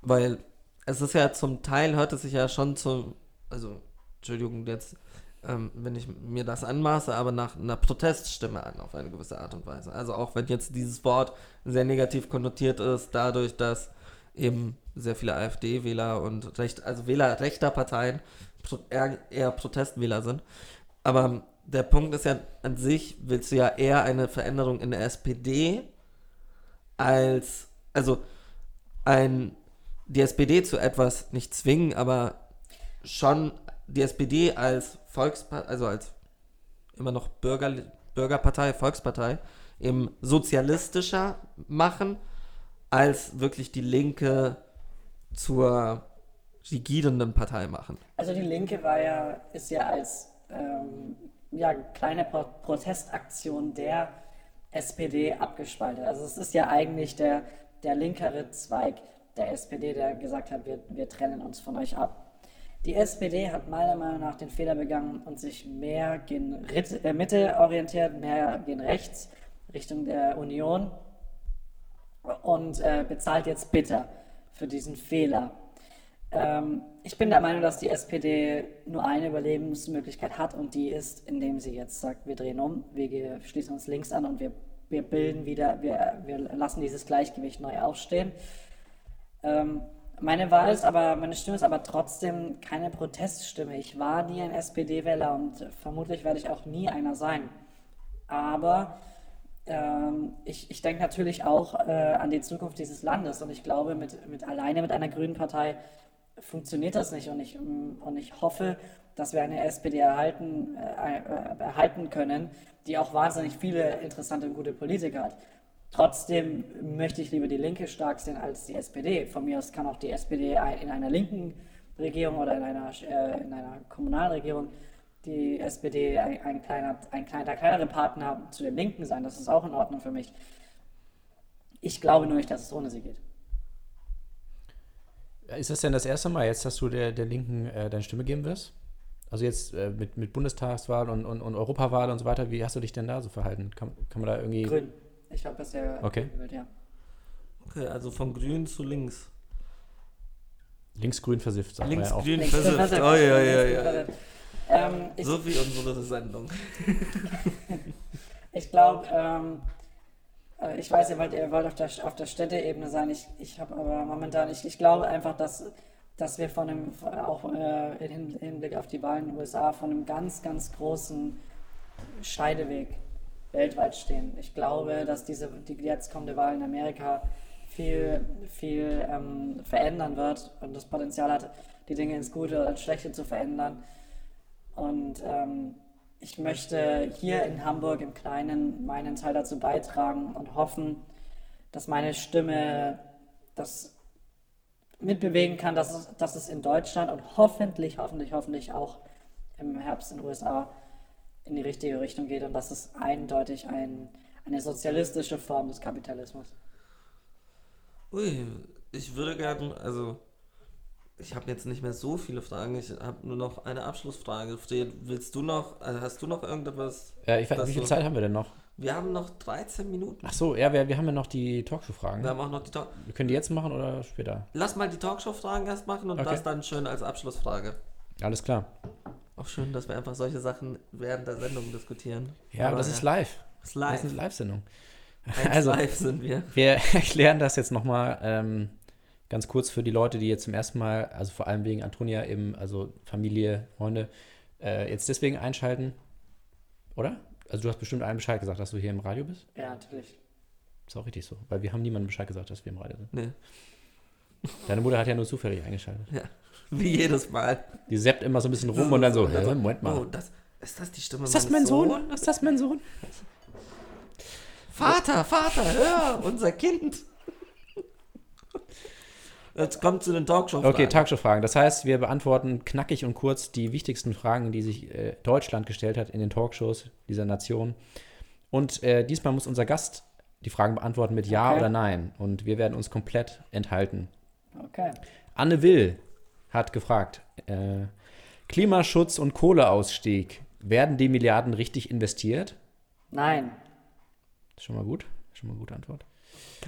weil es ist ja zum Teil, hört es sich ja schon zum, also, Entschuldigung, jetzt, ähm, wenn ich mir das anmaße, aber nach einer Proteststimme an, auf eine gewisse Art und Weise. Also auch wenn jetzt dieses Wort sehr negativ konnotiert ist, dadurch, dass eben sehr viele AfD-Wähler und recht, also Wähler rechter Parteien eher, eher Protestwähler sind. Aber der Punkt ist ja, an sich willst du ja eher eine Veränderung in der SPD als, also ein, die SPD zu etwas nicht zwingen, aber schon die SPD als Volkspartei, also als immer noch Bürger, Bürgerpartei, Volkspartei, eben sozialistischer machen, als wirklich die Linke zur rigidenden Partei machen. Also die Linke war ja, ist ja als ähm, ja, kleine Pro Protestaktion der SPD abgespalten. Also es ist ja eigentlich der, der linkere Zweig der SPD, der gesagt hat, wir, wir trennen uns von euch ab. Die SPD hat meiner Meinung nach den Fehler begangen und sich mehr gen Ritt, äh, Mitte orientiert, mehr gen rechts, Richtung der Union und äh, bezahlt jetzt bitter für diesen Fehler. Ähm, ich bin der Meinung, dass die SPD nur eine Überlebensmöglichkeit hat und die ist, indem sie jetzt sagt, wir drehen um, wir schließen uns links an und wir, wir bilden wieder, wir, wir lassen dieses Gleichgewicht neu aufstehen. Ähm, meine Wahl ist aber, meine Stimme ist aber trotzdem keine Proteststimme. Ich war nie ein SPD-Wähler und vermutlich werde ich auch nie einer sein. Aber ähm, ich, ich denke natürlich auch äh, an die Zukunft dieses Landes und ich glaube, mit, mit alleine mit einer grünen Partei funktioniert das nicht und ich, und ich hoffe, dass wir eine SPD erhalten, äh, äh, erhalten können, die auch wahnsinnig viele interessante und gute Politiker hat. Trotzdem möchte ich lieber die Linke stark sehen als die SPD. Von mir aus kann auch die SPD in einer linken Regierung oder in einer, äh, in einer Kommunalregierung die SPD ein, ein, kleiner, ein kleiner, kleinere Partner zu den Linken sein. Das ist auch in Ordnung für mich. Ich glaube nur nicht, dass es ohne sie geht. Ist das denn das erste Mal jetzt, dass du der, der Linken äh, deine Stimme geben wirst? Also jetzt äh, mit, mit Bundestagswahl und, und, und Europawahl und so weiter, wie hast du dich denn da so verhalten? Kann, kann man da irgendwie. Grün. Ich habe bisher okay. gewählt, ja. Okay, also von grün zu links. Linksgrün versifft, sagt Links, man ja Links versifft. Oh, ja, ja, ja. Ähm, ich, So wie unsere Sendung. <laughs> ich glaube, ähm, äh, ich weiß, ihr wollt, ihr wollt auf der, auf der Städteebene sein. Ich, ich habe aber momentan, ich, ich glaube einfach, dass, dass wir von einem, auch äh, im Hinblick auf die Wahlen in den USA, von einem ganz, ganz großen Scheideweg weltweit stehen. Ich glaube, dass diese, die jetzt kommende Wahl in Amerika viel, viel ähm, verändern wird und das Potenzial hat, die Dinge ins Gute oder ins Schlechte zu verändern. Und ähm, ich möchte hier in Hamburg im Kleinen meinen Teil dazu beitragen und hoffen, dass meine Stimme das mitbewegen kann, dass es, dass es in Deutschland und hoffentlich, hoffentlich, hoffentlich auch im Herbst in den USA in die richtige Richtung geht und dass es eindeutig ein, eine sozialistische Form des Kapitalismus. Ui, ich würde gerne, also ich habe jetzt nicht mehr so viele Fragen, ich habe nur noch eine Abschlussfrage. Fred, willst du noch, also hast du noch irgendetwas? Ja, ich weiß, wie viel du- Zeit haben wir denn noch? Wir haben noch 13 Minuten. Ach so, ja, wir, wir haben ja noch die Talkshow-Fragen. Wir haben auch noch die Talk Wir können die jetzt machen oder später? Lass mal die Talkshow-Fragen erst machen und Okay. das dann schön als Abschlussfrage. Alles klar. Auch schön, dass wir einfach solche Sachen während der Sendung diskutieren. Ja, aber das ist live. Das ist Das live. ist eine Live-Sendung. <laughs> Also- live sind wir. Wir <laughs> erklären das jetzt nochmal ähm, Ganz kurz für die Leute, die jetzt zum ersten Mal, also vor allem wegen Antonia eben, also Familie, Freunde, äh, jetzt deswegen einschalten. Oder? Also du hast bestimmt allen Bescheid gesagt, dass du hier im Radio bist. Ja, natürlich. Ist auch richtig so. Weil wir haben niemandem Bescheid gesagt, dass wir im Radio sind. Nee. Deine Mutter hat ja nur zufällig eingeschaltet. Wie jedes Mal. Die seppt immer so ein bisschen rum und dann so, hä, Moment mal. Oh, das, ist das die Stimme ist das mein Sohn? Sohnes? Ist das mein Sohn? Vater, Vater, hör, unser Kind. Jetzt kommt zu den talkshow Okay, Talkshow-Fragen. Das heißt, wir beantworten knackig und kurz die wichtigsten Fragen, die sich äh, Deutschland gestellt hat in den Talkshows dieser Nation. Und äh, diesmal muss unser Gast die Fragen beantworten mit Ja Okay. oder Nein. Und wir werden uns komplett enthalten. Okay. Anne Will hat gefragt: äh, Klimaschutz und Kohleausstieg. Werden die Milliarden richtig investiert? Nein. Ist schon mal gut. Schon mal eine gute Antwort.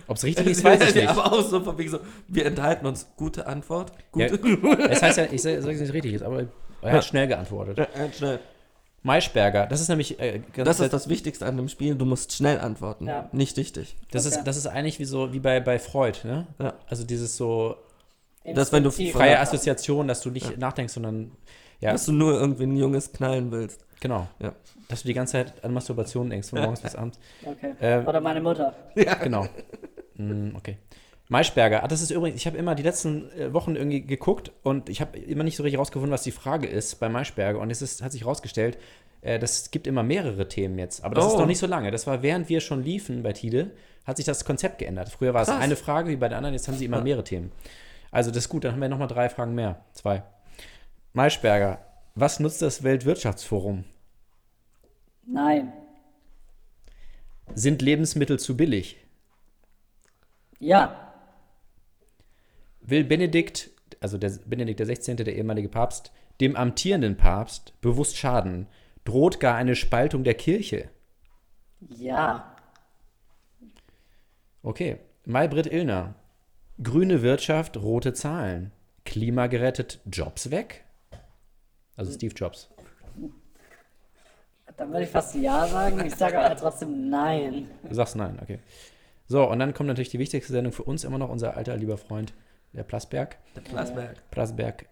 Ob es richtig <laughs> ist, weiß ich nicht. Aber auch so von wegen so, wir enthalten uns. Gute Antwort. Ja, Gute. das heißt ja, ich sage es nicht richtig ist, aber er hat schnell geantwortet. Ja, schnell. Maischberger, das ist nämlich äh, Das ist das Wichtigste an dem Spiel. Du musst schnell antworten. Ja. Nicht richtig. das Okay. ist das ist eigentlich wie so wie bei bei Freud, ne? Ja. Also dieses so Das, wenn du freie Ja. Assoziation, dass du nicht nachdenkst, sondern ja, Dass du nur irgendwie ein Junges knallen willst. genau. Ja. Dass du die ganze Zeit an Masturbation denkst, von morgens bis abends. <laughs> Okay. Äh, Oder meine Mutter. Genau. Mm, okay. Maischberger, ah, das ist übrigens, ich habe immer die letzten äh, Wochen irgendwie geguckt und ich habe immer nicht so richtig rausgefunden, was die Frage ist bei Maischberger und es ist, hat sich rausgestellt, äh, das gibt immer mehrere Themen jetzt, aber das ist Oh. noch nicht so lange. Das war während wir schon liefen bei Tide, hat sich das Konzept geändert. Früher war es Krass. eine Frage wie bei den anderen, jetzt haben sie immer mehrere Themen. Also das ist gut, dann haben wir nochmal drei Fragen mehr. Zwei. Maischberger, was nutzt das Weltwirtschaftsforum? Nein. Sind Lebensmittel zu billig? Ja. Will Benedikt, also der Benedikt der 16., der ehemalige Papst, dem amtierenden Papst bewusst schaden? Droht gar eine Spaltung der Kirche? Ja. Okay. Maybrit Illner. Grüne Wirtschaft, rote Zahlen. Klima gerettet, Jobs weg? Also Steve Jobs. Dann würde ich fast Ja sagen. Ich sage aber trotzdem Nein. Du sagst nein, okay. So, und dann kommt natürlich die wichtigste Sendung für uns immer noch, unser alter lieber Freund, der Plasberg. Der Plasberg. Plasberg.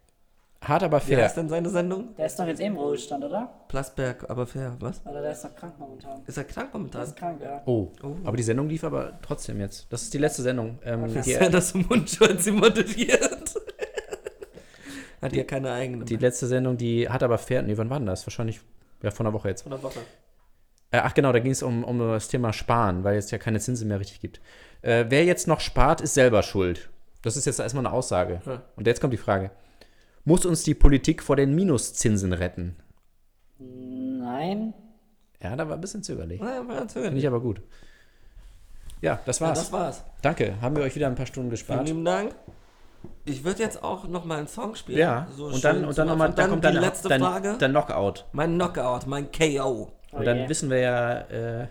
Hart aber Wie fair. heißt denn seine Sendung? Der ist doch jetzt eben im Ruhestand, oder? Plasberg, aber fair. Was? Oder der ist doch krank momentan. Ist er krank Der momentan? ist krank, ja. Oh, Oh. aber die Sendung lief aber trotzdem jetzt. Das ist die letzte Sendung. Ähm, Ist <laughs> die, er das im Mundschutz sie moderiert? Hat ja keine eigene. Die letzte Sendung, die hat aber fair. Nee, wann war denn das? Wahrscheinlich ja, vor einer Woche jetzt. Von der Woche. Äh, ach genau, da ging es um, um das Thema Sparen, weil es ja keine Zinsen mehr richtig gibt. Äh, wer jetzt noch spart, ist selber schuld. Das ist jetzt erstmal eine Aussage. Ja. Und jetzt kommt die Frage. Muss uns die Politik vor den Minuszinsen retten? Nein. Ja, da war ein bisschen zögerlich. Na, mal erzählen. Finde ich aber gut. Ja, das Ja, war's. das war's. Danke. Haben wir euch wieder ein paar Stunden Vielen gespart. lieben Dank. Ich würde jetzt auch noch mal einen Song spielen. Ja, So und dann, und dann nochmal, dann kommt die deine, letzte dein, Frage. dein Knockout. mein Knockout, mein KO. Und dann je. wissen wir ja, äh,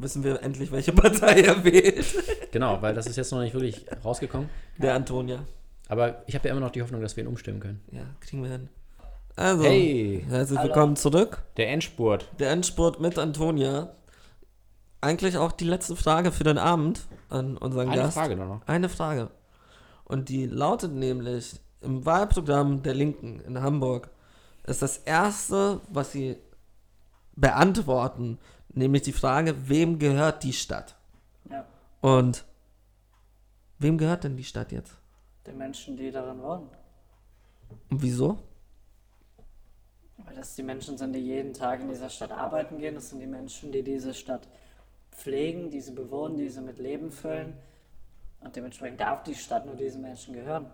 Wissen wir endlich, welche Partei er wählt. genau, weil das ist jetzt noch nicht wirklich rausgekommen. Der Antonia. Aber ich habe ja immer noch die Hoffnung, dass wir ihn umstimmen können. Ja, kriegen wir hin. Also, Hey. herzlich Hallo. willkommen zurück. Der Endspurt. Der Endspurt mit Antonia. Eigentlich auch die letzte Frage für den Abend an unseren Eine Gast. Frage nur noch. Eine Frage. Und die lautet nämlich, im Wahlprogramm der Linken in Hamburg ist das erste, was sie beantworten, nämlich die Frage, wem gehört die Stadt? Ja. Und wem gehört denn die Stadt jetzt? Den Menschen, die darin wohnen. Und wieso? Weil das die Menschen sind, die jeden Tag in dieser Stadt arbeiten gehen. Das sind die Menschen, die diese Stadt pflegen, die sie bewohnen, die sie mit Leben füllen. Und dementsprechend darf die Stadt nur diesen Menschen gehören.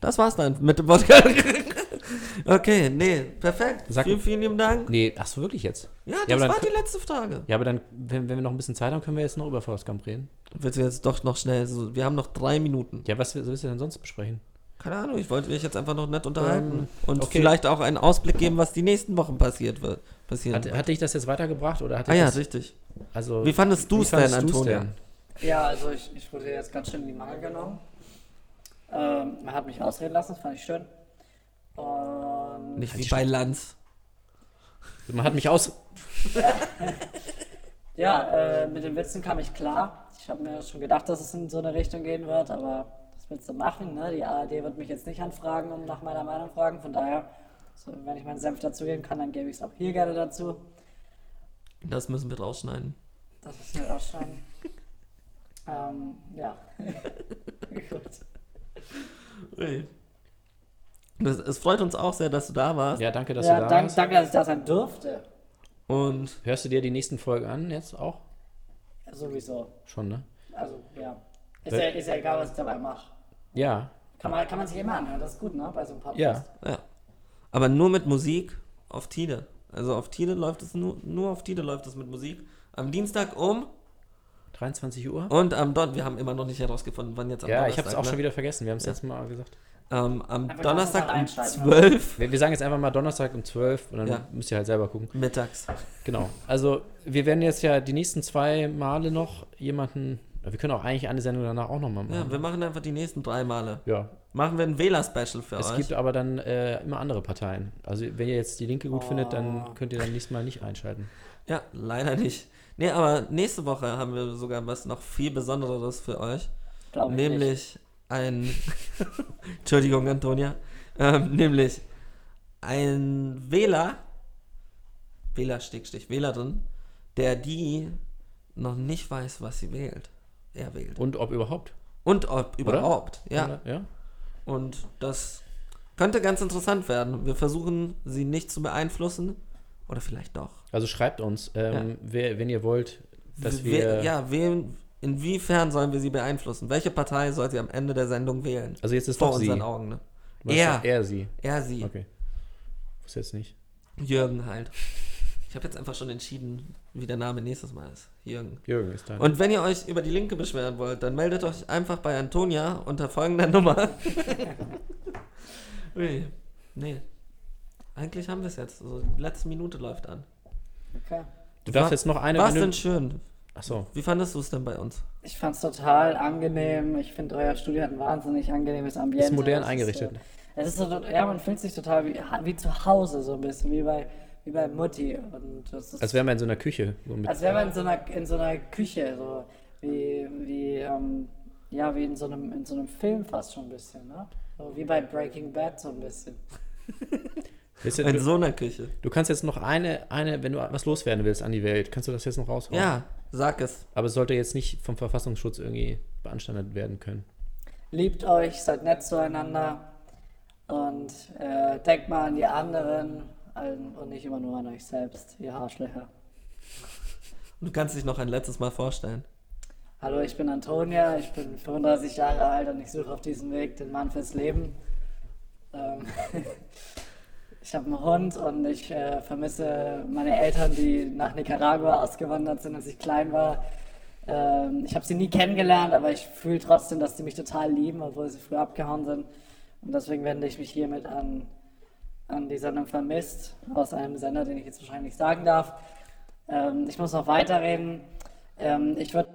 Das war's dann mit dem Podcast. Okay, nee, perfekt. Sag- vielen, vielen lieben Dank. Nee, ach so, wirklich jetzt? Ja, Ja, das aber war dann- die letzte Frage. Ja, aber dann, wenn, wenn wir noch ein bisschen Zeit haben, können wir jetzt noch über Forrest Gump reden. Willst du jetzt doch noch schnell, so, wir haben noch drei Minuten. Ja, was willst du denn sonst besprechen? Keine Ahnung, ich wollte mich jetzt einfach noch nett unterhalten. Ähm, und okay. vielleicht auch einen Ausblick geben, was die nächsten Wochen passiert wird. Passieren Hat, wird. hat dich das jetzt weitergebracht oder hat ah ja, das, richtig. also, Wie fandest du es denn, Antonia? Ja, also ich, ich wurde jetzt ganz schön in die Mangel genommen. Ähm, man hat mich ausreden lassen, das fand ich schön. Und Nicht wie bei Lanz. <laughs> Man hat mich aus. Ja, äh, mit den Witzen kam ich klar. Ich habe mir schon gedacht, dass es in so eine Richtung gehen wird, aber das willst du machen. Ne? Die ARD wird mich jetzt nicht anfragen und nach meiner Meinung fragen. Von daher, so, wenn ich meinen Senf dazugeben kann, dann gebe ich es auch hier gerne dazu. Das müssen wir rausschneiden. Das ist mir rausschneiden. <laughs> ähm, ja. <laughs> Gut. Ui. Das, es freut uns auch sehr, dass du da warst. Ja, danke, dass Ja, du da dank, warst. danke, dass ich da sein durfte. Und Hörst du dir die nächsten Folgen an jetzt auch? Ja, sowieso. Schon, ne? Also, ja. Ist ja, ist ja egal, was ich dabei mache. Ja. Kann man, kann man sich immer anhören. Das ist gut, ne? Bei so einem Podcast. Ja. ja. Aber nur mit Musik auf Tide. Also auf Tide läuft es nur, nur auf Tide läuft es mit Musik. Am Dienstag um 23 Uhr? und am Don wir haben immer noch nicht herausgefunden, wann jetzt am ja, Donnerstag. ich habe es auch ne? schon wieder vergessen. Wir haben es letztes Mal gesagt. Ähm, am Einfach Donnerstag um einschalten, 12 Wir, wir sagen jetzt einfach mal Donnerstag um 12 und dann Ja. müsst ihr halt selber gucken. mittags. Genau. Also wir werden jetzt ja die nächsten zwei Male noch jemanden. Wir können auch eigentlich eine Sendung danach auch nochmal machen. Ja, wir machen einfach die nächsten drei Male. ja. Machen wir ein Wähler-Special für Es euch. gibt aber dann äh, immer andere Parteien. Also wenn ihr jetzt die Linke gut findet, Oh. dann könnt ihr dann nächstes Mal nicht einschalten. Ja, leider nicht. Nee, aber nächste Woche haben wir sogar was noch viel Besonderes für euch. Glaub ich nicht. nämlich ein. <laughs> Entschuldigung, Antonia. Ähm, nämlich ein Wähler, Wähler, Stickstich, Wählerin, der die noch nicht weiß, was sie wählt. Er wählt. Und ob überhaupt. Und ob überhaupt. Ja. Oder? ja. Und das könnte ganz interessant werden. Wir versuchen, sie nicht zu beeinflussen. Oder vielleicht doch. Also schreibt uns, ähm, wer, wenn ihr wollt, dass wir. We- ja, wen, inwiefern sollen wir sie beeinflussen? Welche Partei soll sie am Ende der Sendung wählen? Also jetzt ist Vor doch sie. unseren Augen, ne? Er. Er, sie. Er, sie. Okay. Wusste jetzt nicht. Jürgen halt. Ich habe jetzt einfach schon entschieden, wie der Name nächstes Mal ist. Jürgen. Jürgen ist da. Und wenn ihr euch über die Linke beschweren wollt, dann meldet euch einfach bei Antonia unter folgender Nummer. <laughs> Ui, nee. Eigentlich haben wir es jetzt. Also die letzte Minute läuft an. Okay. du darfst War- jetzt noch eine. War's wenn denn schön? achso. Wie fandest du es denn bei uns? Ich fand es total angenehm. Ich finde, euer Studio hat ein wahnsinnig angenehmes Ambiente. Ist modern Es eingerichtet. so, es ist so, ja, man fühlt sich total wie, wie zu Hause, so ein bisschen, wie bei, wie bei Mutti. Und das ist, Als wären wir in so einer Küche. So mit, als wäre man in so einer, in so einer Küche, so wie, wie, ähm, ja, wie in so, einem, in so einem Film fast schon ein bisschen, ne? So wie bei Breaking Bad so ein bisschen. <laughs> Du, In du, so einer Küche. du kannst jetzt noch eine, eine, wenn du was loswerden willst an die Welt, kannst du das jetzt noch raushauen. Ja, sag es. Aber es sollte jetzt nicht vom Verfassungsschutz irgendwie beanstandet werden können. Liebt euch, seid nett zueinander und äh, denkt mal an die anderen und nicht immer nur an euch selbst, ihr Arschlöcher. Du kannst dich noch ein letztes Mal vorstellen. Hallo, ich bin Antonia, ich bin 35 Jahre alt und ich suche auf diesem Weg den Mann fürs Leben. Ähm, <laughs> ich habe einen Hund und ich äh, vermisse meine Eltern, die nach Nicaragua ausgewandert sind, als ich klein war. Ähm, ich habe sie nie kennengelernt, aber ich fühle trotzdem, dass sie mich total lieben, obwohl sie früh abgehauen sind. Und deswegen wende ich mich hiermit an, an die Sendung Vermisst, aus einem Sender, den ich jetzt wahrscheinlich nicht sagen darf. Ähm, ich muss noch weiterreden. Ähm, ich würde